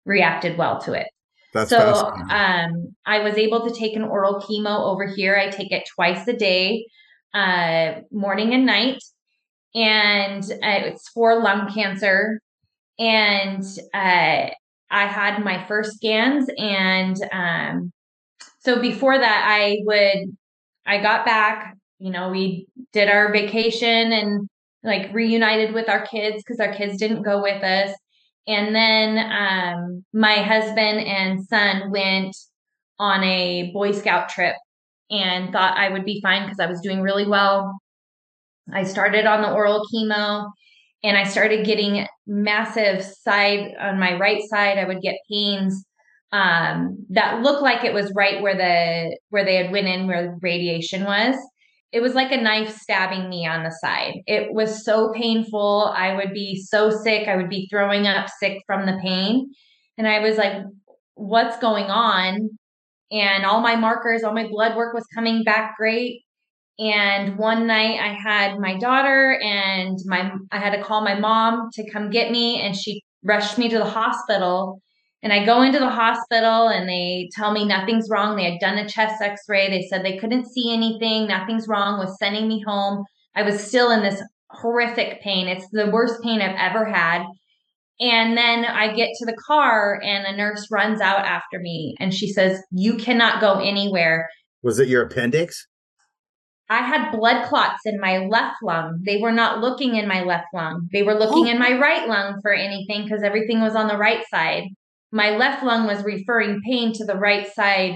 reacted well to it. That's so um, I was able to take an oral chemo over here. I take it twice a day, uh, morning and night, and uh, it's for lung cancer. And uh, I had my first scans, and um, so before that, I would I got back. You know, we did our vacation and like reunited with our kids because our kids didn't go with us. And then um, my husband and son went on a Boy Scout trip and thought I would be fine because I was doing really well. I started on the oral chemo and I started getting massive side on my right side. I would get pains um, that looked like it was right where the where they had went in where the radiation was it was like a knife stabbing me on the side. It was so painful. I would be so sick. I would be throwing up sick from the pain. And I was like, what's going on? And all my markers, all my blood work was coming back great. And one night I had my daughter and my I had to call my mom to come get me and she rushed me to the hospital and I go into the hospital and they tell me nothing's wrong. They had done a chest x ray. They said they couldn't see anything. Nothing's wrong with sending me home. I was still in this horrific pain. It's the worst pain I've ever had. And then I get to the car and a nurse runs out after me and she says, You cannot go anywhere. Was it your appendix? I had blood clots in my left lung. They were not looking in my left lung. They were looking oh. in my right lung for anything because everything was on the right side my left lung was referring pain to the right side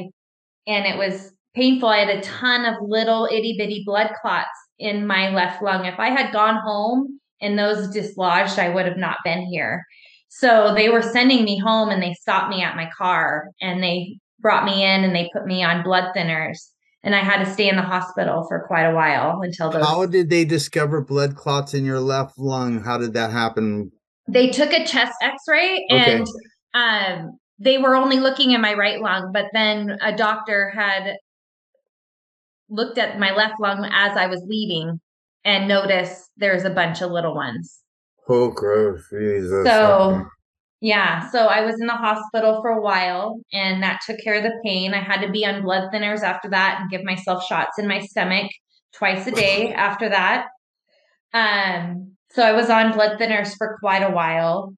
and it was painful. I had a ton of little itty bitty blood clots in my left lung. If I had gone home and those dislodged, I would have not been here. So they were sending me home and they stopped me at my car and they brought me in and they put me on blood thinners. And I had to stay in the hospital for quite a while until those. How did they discover blood clots in your left lung? How did that happen? They took a chest x ray and okay um, they were only looking at my right lung, but then a doctor had looked at my left lung as I was leaving and notice there's a bunch of little ones. Oh, gross. Jesus. So, yeah. So I was in the hospital for a while and that took care of the pain. I had to be on blood thinners after that and give myself shots in my stomach twice a day after that. Um, so I was on blood thinners for quite a while.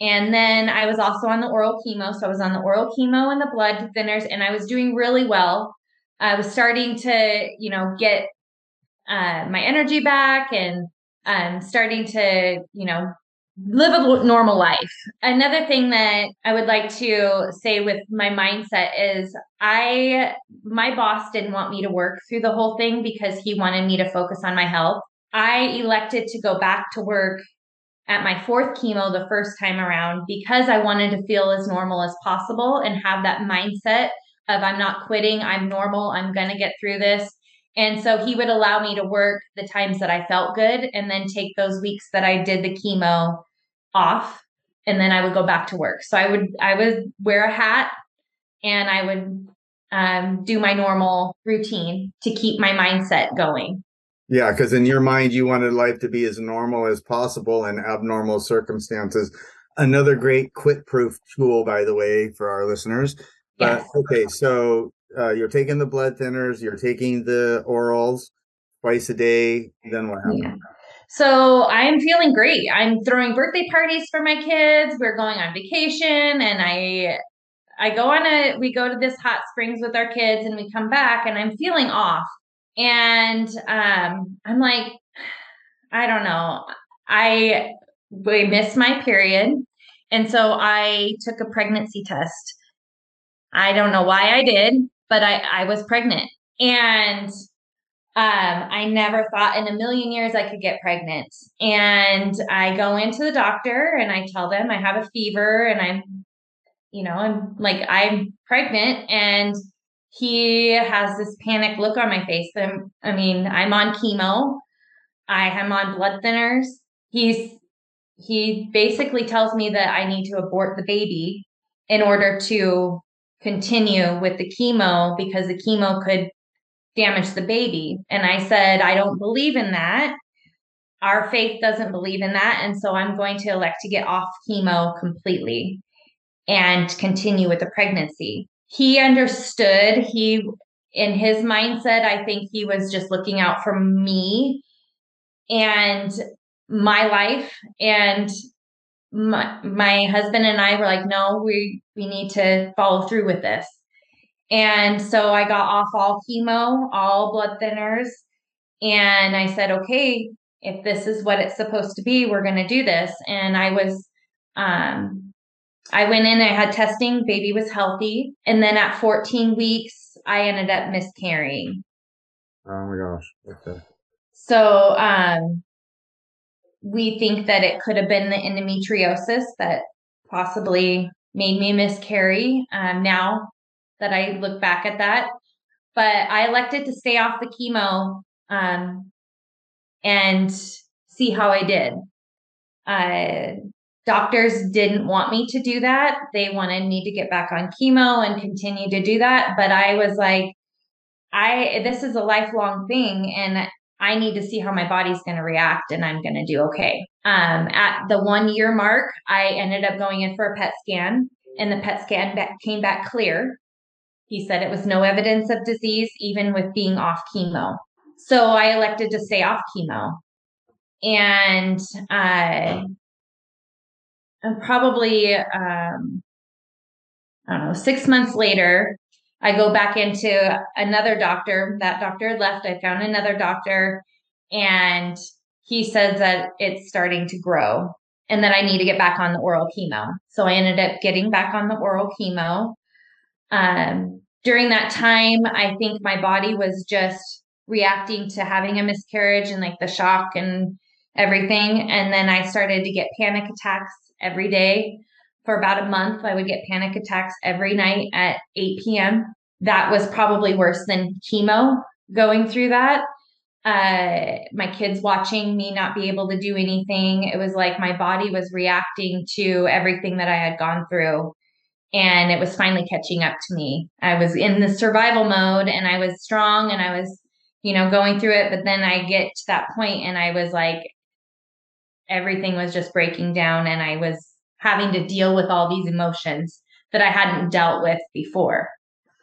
And then I was also on the oral chemo. So I was on the oral chemo and the blood thinners, and I was doing really well. I was starting to, you know, get uh, my energy back and um, starting to, you know, live a normal life. Another thing that I would like to say with my mindset is I, my boss didn't want me to work through the whole thing because he wanted me to focus on my health. I elected to go back to work at my fourth chemo the first time around because I wanted to feel as normal as possible and have that mindset of I'm not quitting, I'm normal, I'm going to get through this. And so he would allow me to work the times that I felt good and then take those weeks that I did the chemo off and then I would go back to work. So I would I would wear a hat and I would um, do my normal routine to keep my mindset going. Yeah, because in your mind you wanted life to be as normal as possible in abnormal circumstances. Another great quit proof tool, by the way, for our listeners. But yes. okay, so uh, you're taking the blood thinners, you're taking the orals twice a day. Then what happens? Yeah. So I am feeling great. I'm throwing birthday parties for my kids. We're going on vacation, and I I go on a we go to this hot springs with our kids, and we come back, and I'm feeling off, and um, I'm like, I don't know. I we missed my period, and so I took a pregnancy test. I don't know why I did but I, I was pregnant. And um, I never thought in a million years I could get pregnant. And I go into the doctor and I tell them I have a fever and I'm, you know, I'm like, I'm pregnant. And he has this panic look on my face. I'm, I mean, I'm on chemo, I am on blood thinners. He's, he basically tells me that I need to abort the baby in order to continue with the chemo because the chemo could damage the baby. And I said, I don't believe in that. Our faith doesn't believe in that. And so I'm going to elect to get off chemo completely and continue with the pregnancy. He understood. He, in his mindset, I think he was just looking out for me and my life. And my, my husband and I were like, no, we, we need to follow through with this. And so I got off all chemo, all blood thinners. And I said, okay, if this is what it's supposed to be, we're going to do this. And I was, um, I went in, I had testing, baby was healthy. And then at 14 weeks, I ended up miscarrying. Oh my gosh. Okay. So, um, we think that it could have been the endometriosis that possibly made me miscarry um, now that I look back at that. But I elected to stay off the chemo um, and see how I did. Uh, doctors didn't want me to do that. They wanted me to get back on chemo and continue to do that. But I was like, I this is a lifelong thing and I need to see how my body's going to react and I'm going to do okay. Um, at the one year mark, I ended up going in for a PET scan and the PET scan back, came back clear. He said it was no evidence of disease, even with being off chemo. So I elected to stay off chemo. And uh, probably, um, I don't know, six months later, I go back into another doctor. That doctor left. I found another doctor, and he says that it's starting to grow and that I need to get back on the oral chemo. So I ended up getting back on the oral chemo. Um, during that time, I think my body was just reacting to having a miscarriage and like the shock and everything. And then I started to get panic attacks every day for about a month. I would get panic attacks every night at 8 p.m. That was probably worse than chemo going through that. Uh, my kids watching me not be able to do anything. It was like my body was reacting to everything that I had gone through. And it was finally catching up to me. I was in the survival mode and I was strong and I was, you know, going through it. But then I get to that point and I was like, everything was just breaking down and I was having to deal with all these emotions that I hadn't dealt with before.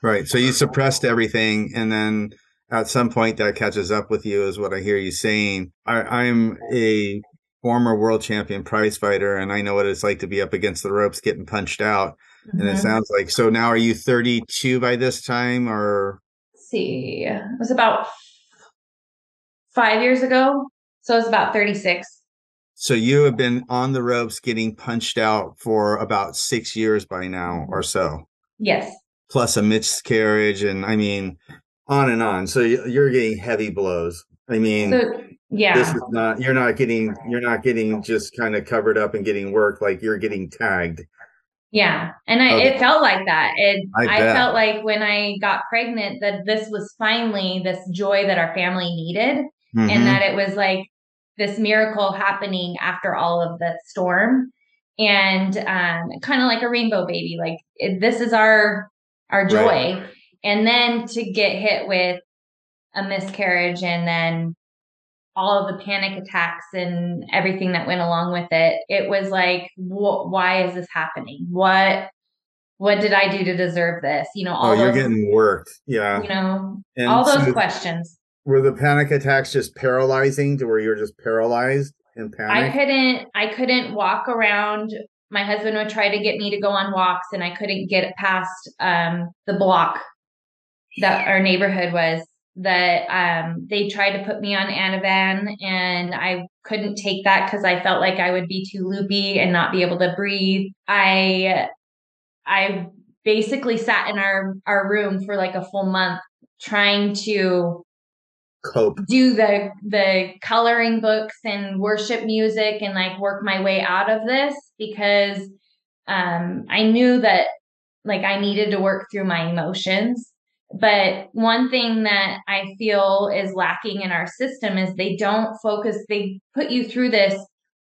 Right. So you suppressed everything and then at some point that catches up with you is what I hear you saying. I, am a former world champion prize fighter and I know what it's like to be up against the ropes getting punched out. Mm-hmm. And it mm-hmm. sounds like so now are you 32 by this time or Let's see. It was about five years ago. So it was about 36. So you have been on the ropes getting punched out for about six years by now or so. Yes. Plus a miscarriage. And I mean, on and on. So you're getting heavy blows. I mean, so, yeah, this is not, you're not getting, you're not getting just kind of covered up and getting work like you're getting tagged. Yeah. And I, Okay. it felt like that. It, I I, felt like when I got pregnant that this was finally this joy that our family needed Mhm. and that it was like this miracle happening after all of the storm and um, kind of like a rainbow baby like it, this is our our joy Right. and then to get hit with a miscarriage and then all of the panic attacks and everything that went along with it it was like wh- why is this happening what what did i do to deserve this you know all oh, you're those getting worked. Yeah. you know And all those so questions were the panic attacks just paralyzing to where you're just paralyzed in panic? I couldn't I couldn't walk around. My husband would try to get me to go on walks and I couldn't get past um the block that our neighborhood was that um they tried to put me on Ativan and I couldn't take that cuz I felt like I would be too loopy and not be able to breathe. I I basically sat in our our room for like a full month trying to Cope. do the the coloring books and worship music and like work my way out of this because um I knew that like I needed to work through my emotions but one thing that I feel is lacking in our system is they don't focus they put you through this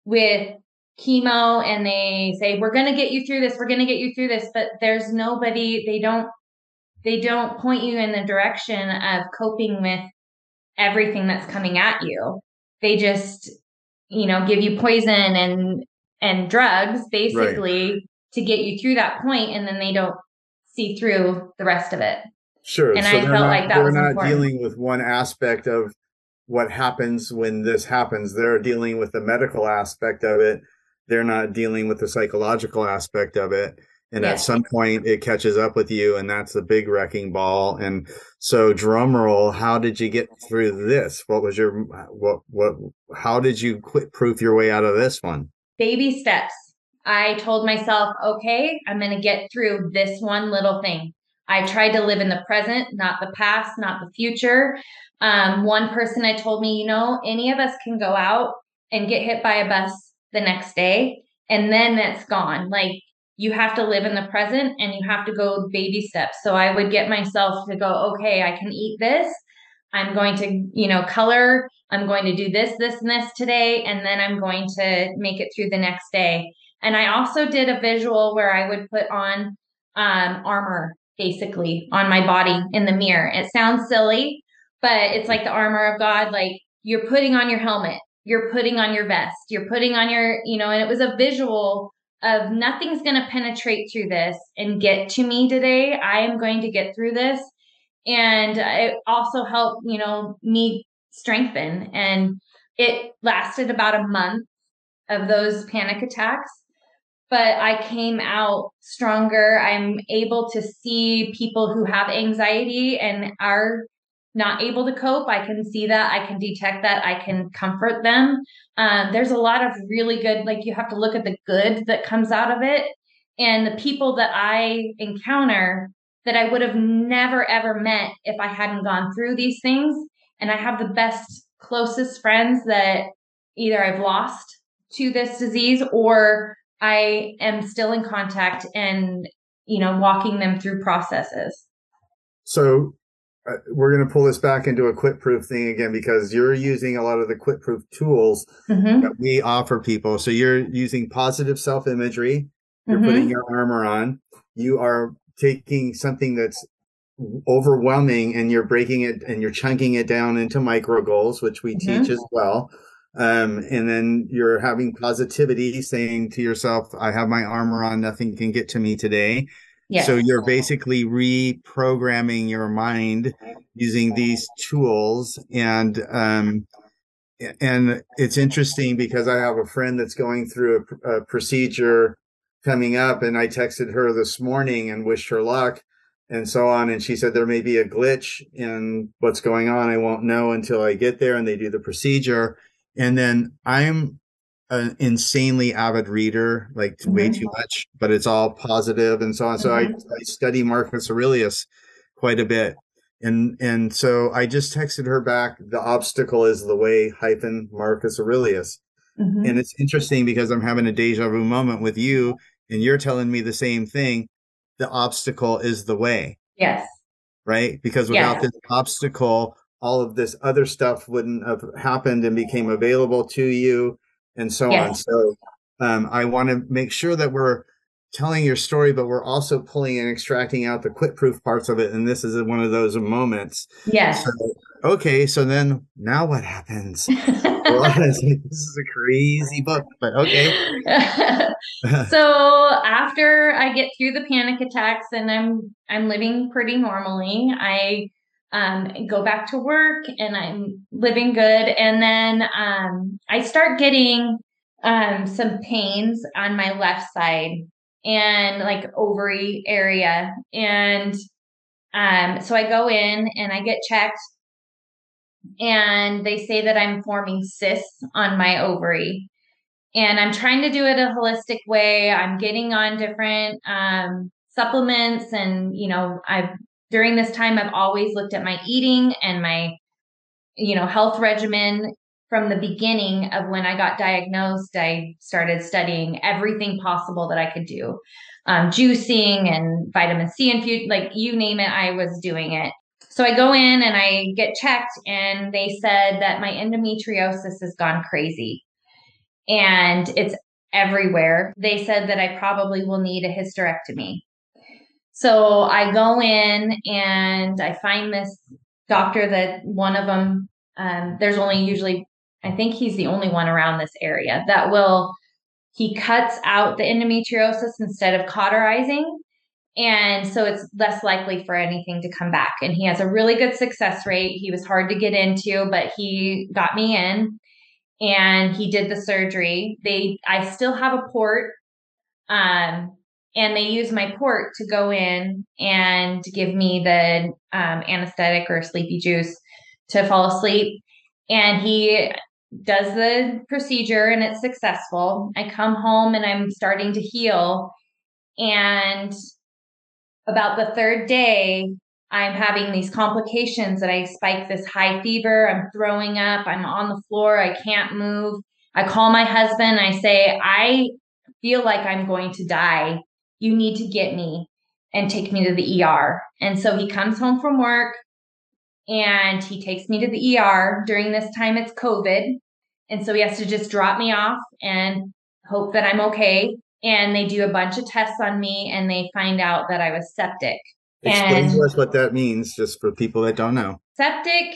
with chemo and they say we're going to get you through this we're going to get you through this but there's nobody they don't they don't point you in the direction of coping with everything that's coming at you. They just, you know, give you poison and and drugs basically to get you through that point and then they don't see through the rest of it. Sure. And so I felt not, like that they're was not important. dealing with one aspect of what happens when this happens. They're dealing with the medical aspect of it. They're not dealing with the psychological aspect of it. And Yeah. at some point it catches up with you and that's the big wrecking ball. And so drum roll, how did you get through this? What was your what what how did you quit proof your way out of this one? Baby steps. I told myself, okay, I'm going to get through this one little thing. I tried to live in the present, not the past, not the future. Um, one person I told me, you know, any of us can go out and get hit by a bus the next day, and then that's gone. Like you have to live in the present and you have to go baby steps. So I would get myself to go, okay, I can eat this. I'm going to, you know, color. I'm going to do this, this, and this today, and then I'm going to make it through the next day. And I also did a visual where I would put on um, armor basically on my body in the mirror. It sounds silly, but it's like the armor of God. Like you're putting on your helmet, you're putting on your vest, you're putting on your, you know, and it was a visual of nothing's going to penetrate through this and get to me today. I am going to get through this. And it also helped, you know, me strengthen. And it lasted about a month of those panic attacks. But I came out stronger. I'm able to see people who have anxiety and are not able to cope. I can see that. I can detect that. I can comfort them. Um, there's a lot of really good, like, you have to look at the good that comes out of it. And the people that I encounter that I would have never ever met if I hadn't gone through these things. And I have the best, closest friends that either I've lost to this disease or I am still in contact and, you know, walking them through processes. So we're going to pull this back into a quit proof thing again because you're using a lot of the quit proof tools Mm-hmm. that we offer people. So you're using positive self imagery, you're Mhm. putting your armor on, you are taking something that's overwhelming and you're breaking it and you're chunking it down into micro goals, which we Mhm. teach as well. Um, and then you're having positivity, saying to yourself, I have my armor on, nothing can get to me today. Yes. So you're basically reprogramming your mind using these tools and um and it's interesting because I have a friend that's going through a, a procedure coming up and I texted her this morning and wished her luck and so on and she said there may be a glitch in what's going on I won't know until I get there and they do the procedure and then I'm an insanely avid reader, like way Mhm. too much, but it's all positive and so on. So I, I study Marcus Aurelius quite a bit. And and so I just texted her back, the obstacle is the way hyphen Marcus Aurelius. Mhm. And it's interesting because I'm having a deja vu moment with you and you're telling me the same thing, the obstacle is the way. Yes. Right? Because without yes. this obstacle, all of this other stuff wouldn't have happened and became available to you and so yes. on. So um, I want to make sure that we're telling your story, but we're also pulling and extracting out the quit proof parts of it. And this is one of those moments. Yes. So, okay. So then now what happens? this is a crazy book, but okay. so after I get through the panic attacks and I'm I'm living pretty normally, I um, go back to work and I'm living good. And then um, I start getting um, some pains on my left side and like ovary area. And um, so I go in and I get checked, and they say that I'm forming cysts on my ovary. And I'm trying to do it a holistic way. I'm getting on different um, supplements, and you know, I've during this time I've always looked at my eating and my you know health regimen from the beginning of when I got diagnosed, I started studying everything possible that I could do. Um, juicing and vitamin C infused, like you name it, I was doing it. So I go in and I get checked, and they said that my endometriosis has gone crazy and it's everywhere. They said that I probably will need a hysterectomy. So I go in and I find this doctor that one of them, um, there's only usually I think he's the only one around this area that will he cuts out the endometriosis instead of cauterizing. And so it's less likely for anything to come back. And he has a really good success rate. He was hard to get into but he got me in and he did the surgery. They i still have a port um and they use my port to go in and give me the um, anesthetic or sleepy juice to fall asleep and he does the procedure and it's successful. I come home and I'm starting to heal. And about the third day, I'm having these complications that I spike this high fever. I'm throwing up. I'm on the floor. I can't move. I call my husband. I say, I feel like I'm going to die. You need to get me and take me to the ER. And so he comes home from work and he takes me to the ER. During this time, it's COVID. And so he has to just drop me off and hope that I'm okay. And they do a bunch of tests on me and they find out that I was septic. Explain and to us what that means, just for people that don't know. Septic,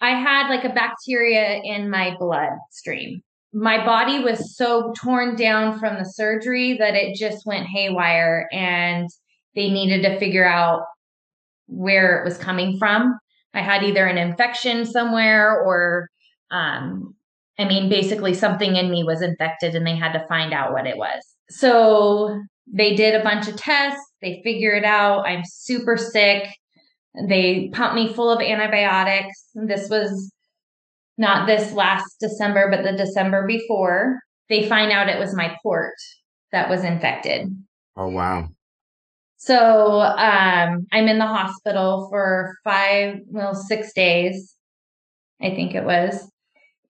I had like a bacteria in my bloodstream. My body was so torn down from the surgery that it just went haywire and they needed to figure out where it was coming from. I had either an infection somewhere or um, I mean, basically something in me was infected and they had to find out what it was. So they did a bunch of tests, they figure it out. I'm super sick. They pumped me full of antibiotics. This was not this last December, but the December before. They find out it was my port that was infected. Oh, wow. So um, I'm in the hospital for five, well, six days, I think it was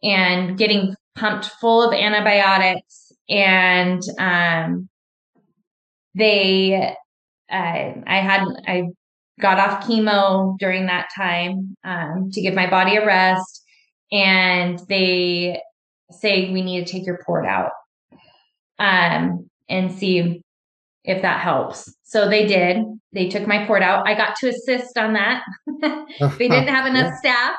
and getting pumped full of antibiotics and um, they uh, i had i got off chemo during that time um, to give my body a rest and they say we need to take your port out um, and see if that helps so they did they took my port out i got to assist on that they didn't have enough staff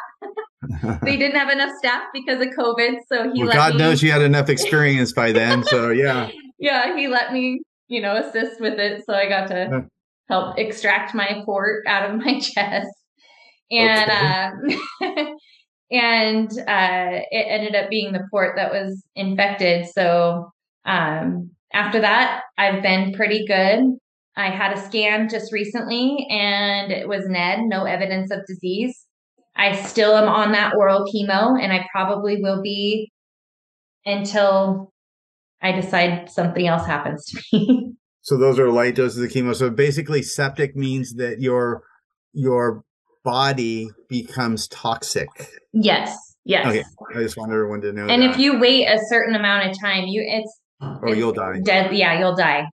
they didn't have enough staff because of COVID. So he well, God me, knows you had enough experience by then. So yeah. yeah, he let me, you know, assist with it. So I got to help extract my port out of my chest. And okay. uh, and uh, it ended up being the port that was infected. So um, after that, I've been pretty good. I had a scan just recently and it was NED, no evidence of disease. I still am on that oral chemo and I probably will be until I decide something else happens to me. so those are light doses of chemo. So basically septic means that your your body becomes toxic. Yes. Yes. Okay. I just want everyone to know. And that. if you wait a certain amount of time, you it's Oh, you'll die. Dead. Yeah, you'll die.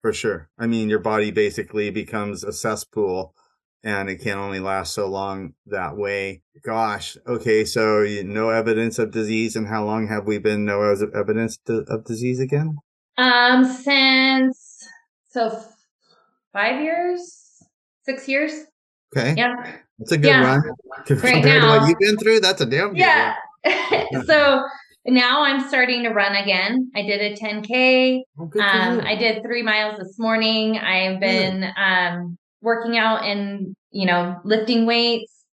For sure. I mean, your body basically becomes a cesspool and it can only last so long that way. Gosh. Okay. So no evidence of disease. And how long have we been no evidence of disease again? Um, since so five years, six years. Okay. Yeah. That's a good yeah. run. Compared right now, to what you've been through, that's a damn good yeah. so now I'm starting to run again. I did a 10K. Oh, um, I did three miles this morning. I've been um, working out and, you know, lifting weights.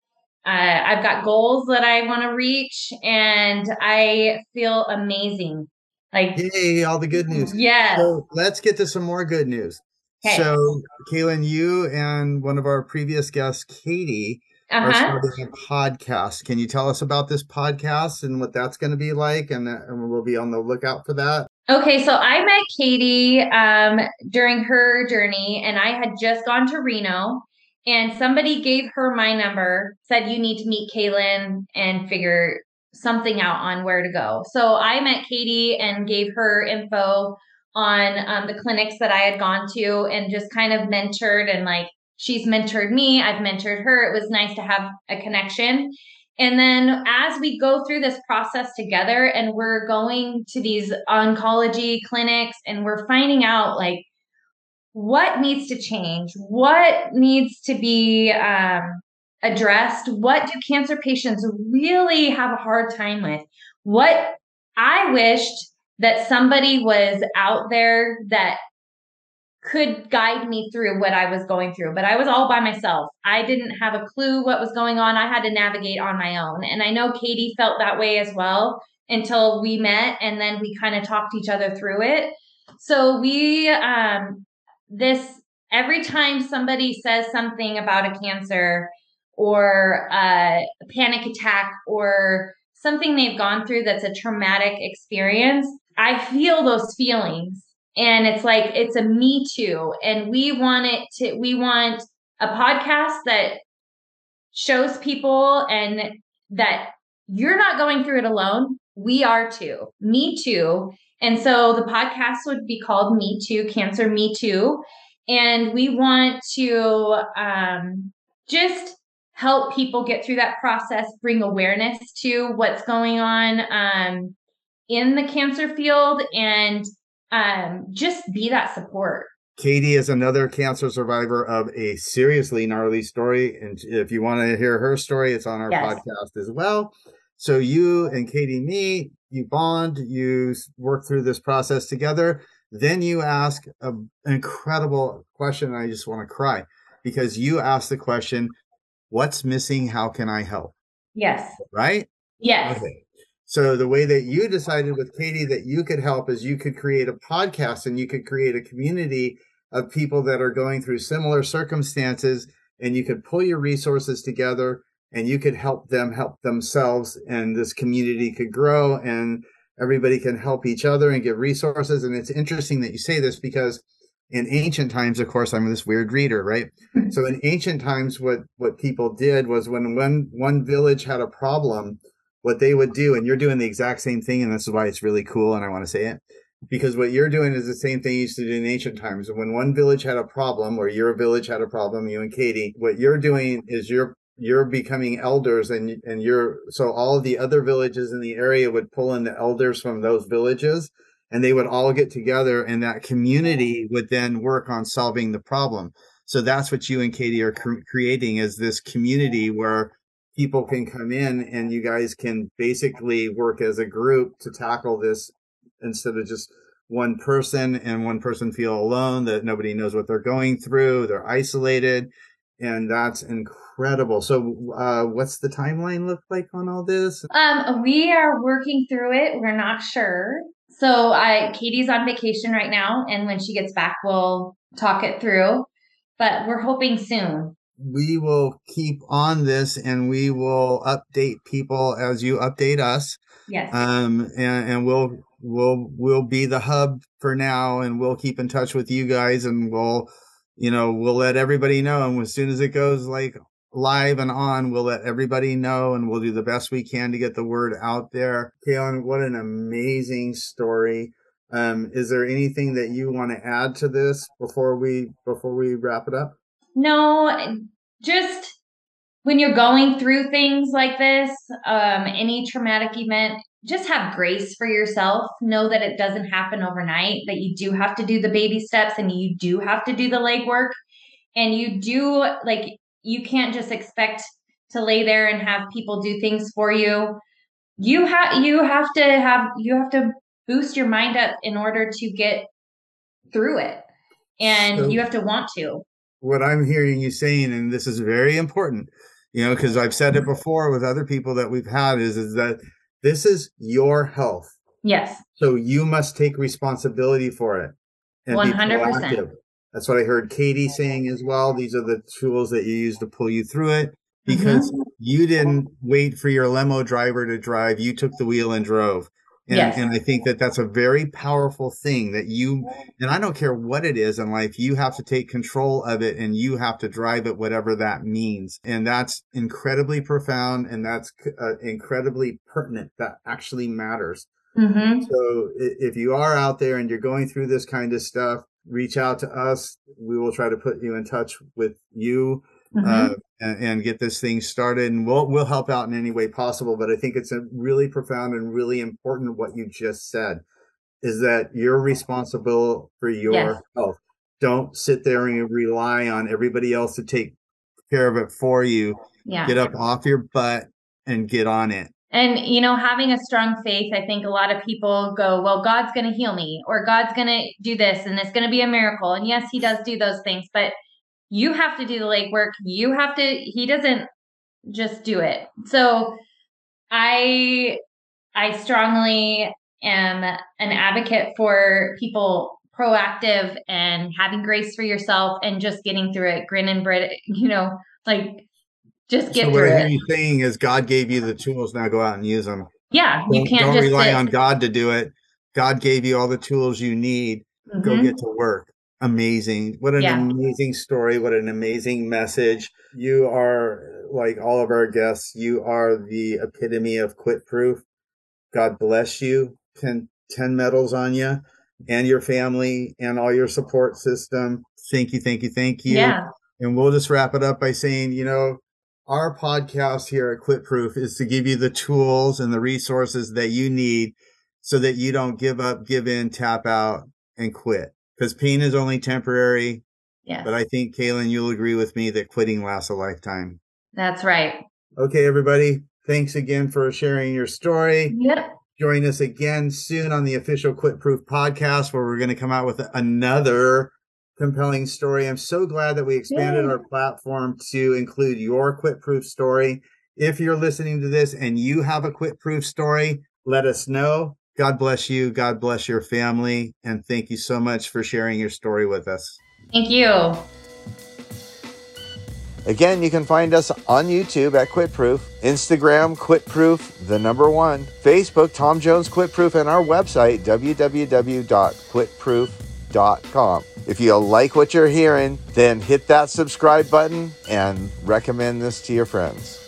Uh, I've got goals that I want to reach and I feel amazing. Like, yay, all the good news. Yeah. So let's get to some more good news. Okay. So, Kaylynn, you and one of our previous guests, Katie, uh-huh. are starting a podcast. Can you tell us about this podcast and what that's going to be like? And, uh, and we'll be on the lookout for that. Okay, so I met Katie um, during her journey, and I had just gone to Reno, and somebody gave her my number, said you need to meet Kaylynn and figure something out on where to go. So I met Katie and gave her info on um, the clinics that I had gone to, and just kind of mentored and like she's mentored me, I've mentored her. It was nice to have a connection. And then as we go through this process together and we're going to these oncology clinics and we're finding out like what needs to change, what needs to be um, addressed, what do cancer patients really have a hard time with, what I wished that somebody was out there that could guide me through what I was going through, but I was all by myself. I didn't have a clue what was going on. I had to navigate on my own. And I know Katie felt that way as well until we met and then we kind of talked each other through it. So we, um, this, every time somebody says something about a cancer or a panic attack or something they've gone through that's a traumatic experience, I feel those feelings and it's like it's a me too. And we want it to we want a podcast that shows people and that you're not going through it alone. We are too. Me too. And so the podcast would be called me too cancer me too. And we want to um, just help people get through that process bring awareness to what's going on um, in the cancer field and um, just be that support. Katie is another cancer survivor of a seriously gnarly story. And if you want to hear her story, it's on our yes. podcast as well. So you and Katie meet, you bond, you work through this process together. Then you ask a, an incredible question. I just want to cry because you ask the question, What's missing? How can I help? Yes. Right? Yes. Okay. So the way that you decided with Katie that you could help is you could create a podcast and you could create a community of people that are going through similar circumstances and you could pull your resources together and you could help them help themselves and this community could grow and everybody can help each other and give resources. And it's interesting that you say this because in ancient times of course i'm this weird reader right? So in ancient times what what people did was when one one village had a problem what they would do, and you're doing the exact same thing, and this is why it's really cool, and I want to say it because what you're doing is the same thing you used to do in ancient times. When one village had a problem, or your village had a problem, you and Katie, what you're doing is you're you're becoming elders, and and you're so all the other villages in the area would pull in the elders from those villages, and they would all get together, and that community would then work on solving the problem. So that's what you and Katie are cr- creating is this community where people can come in and you guys can basically work as a group to tackle this instead of just one person and one person feel alone that nobody knows what they're going through they're isolated and that's incredible. So uh, what's the timeline look like on all this? Um we are working through it. We're not sure. So i katie's on vacation right now and when she gets back we'll talk it through. But we're hoping soon we will keep on this and we will update people as you update us. Yes. Um, and, and we'll, we'll, we'll be the hub for now and we'll keep in touch with you guys and we'll, you know, we'll let everybody know. And as soon as it goes like live and on, we'll let everybody know and we'll do the best we can to get the word out there. Kaylynn, what an amazing story. Um, is there anything that you want to add to this before we before we wrap it up? No, just when you're going through things like this, um, any traumatic event, just have grace for yourself. Know that it doesn't happen overnight, that you do have to do the baby steps and you do have to do the legwork. And you do, like, you can't just expect to lay there and have people do things for you. You have you have to have you have to boost your mind up in order to get through it. And so, you have to want to. What I'm hearing you saying, and this is very important, you know, because I've said it before with other people that we've had, is is that this is your health. Yes. So you must take responsibility for it. One hundred percent. That's what I heard Katie saying as well. These are the tools that you use to pull you through it because mm-hmm. you didn't wait for your limo driver to drive. You took the wheel and drove. And, yes. and I think that that's a very powerful thing that you, and I don't care what it is in life, you have to take control of it and you have to drive it, whatever that means. And that's incredibly profound and that's uh, incredibly pertinent. That actually matters. Mm-hmm. So if you are out there and you're going through this kind of stuff, reach out to us. We will try to put you in touch with you mm-hmm. uh, and, and, get this thing started. And we'll we'll help out in any way possible. But I think it's a really profound and really important what you just said is that you're responsible for your yes. health. Don't sit there and rely on everybody else to take care of it for you. Yeah. Get up off your butt and get on it. And, you know, having a strong faith, I think a lot of people go, well, God's going to heal me or God's going to do this and it's going to be a miracle. And yes, he does do those things, but you have to do the legwork. You have to, he doesn't just do it. So I, I strongly am an advocate for people proactive and having grace for yourself and just getting through it, grin and grit, you know, like just get so through what I hear you saying is God gave you the tools. Now go out and use them. Yeah, you don't, can't don't just rely sit. on God to do it. God gave you all the tools you need. Mm-hmm. Go get to work amazing. What an yeah. amazing story. What an amazing message. You are like all of our guests. You are the epitome of quit proof. God bless you. 10, 10 medals on you and your family and all your support system. Thank you. Thank you. Thank you. Yeah. And we'll just wrap it up by saying, you know, our podcast here at QuitProof is to give you the tools and the resources that you need so that you don't give up, give in, tap out, and quit because pain is only temporary. Yes. But I think, Kaylynn, you'll agree with me that quitting lasts a lifetime. That's right. Okay, everybody. Thanks again for sharing your story. Yep. Join us again soon on the official QuitProof podcast, where we're going to come out with another compelling story. I'm so glad that we expanded Yay. our platform to include your QuitProof story. If you're listening to this and you have a QuitProof story, let us know. God bless you. God bless your family. And thank you so much for sharing your story with us. Thank you. Again, you can find us on YouTube at QuitProof, Instagram QuitProof, the number one, Facebook Tom Jones QuitProof, and our website www.quitproof.com. If you like what you're hearing, then hit that subscribe button and recommend this to your friends.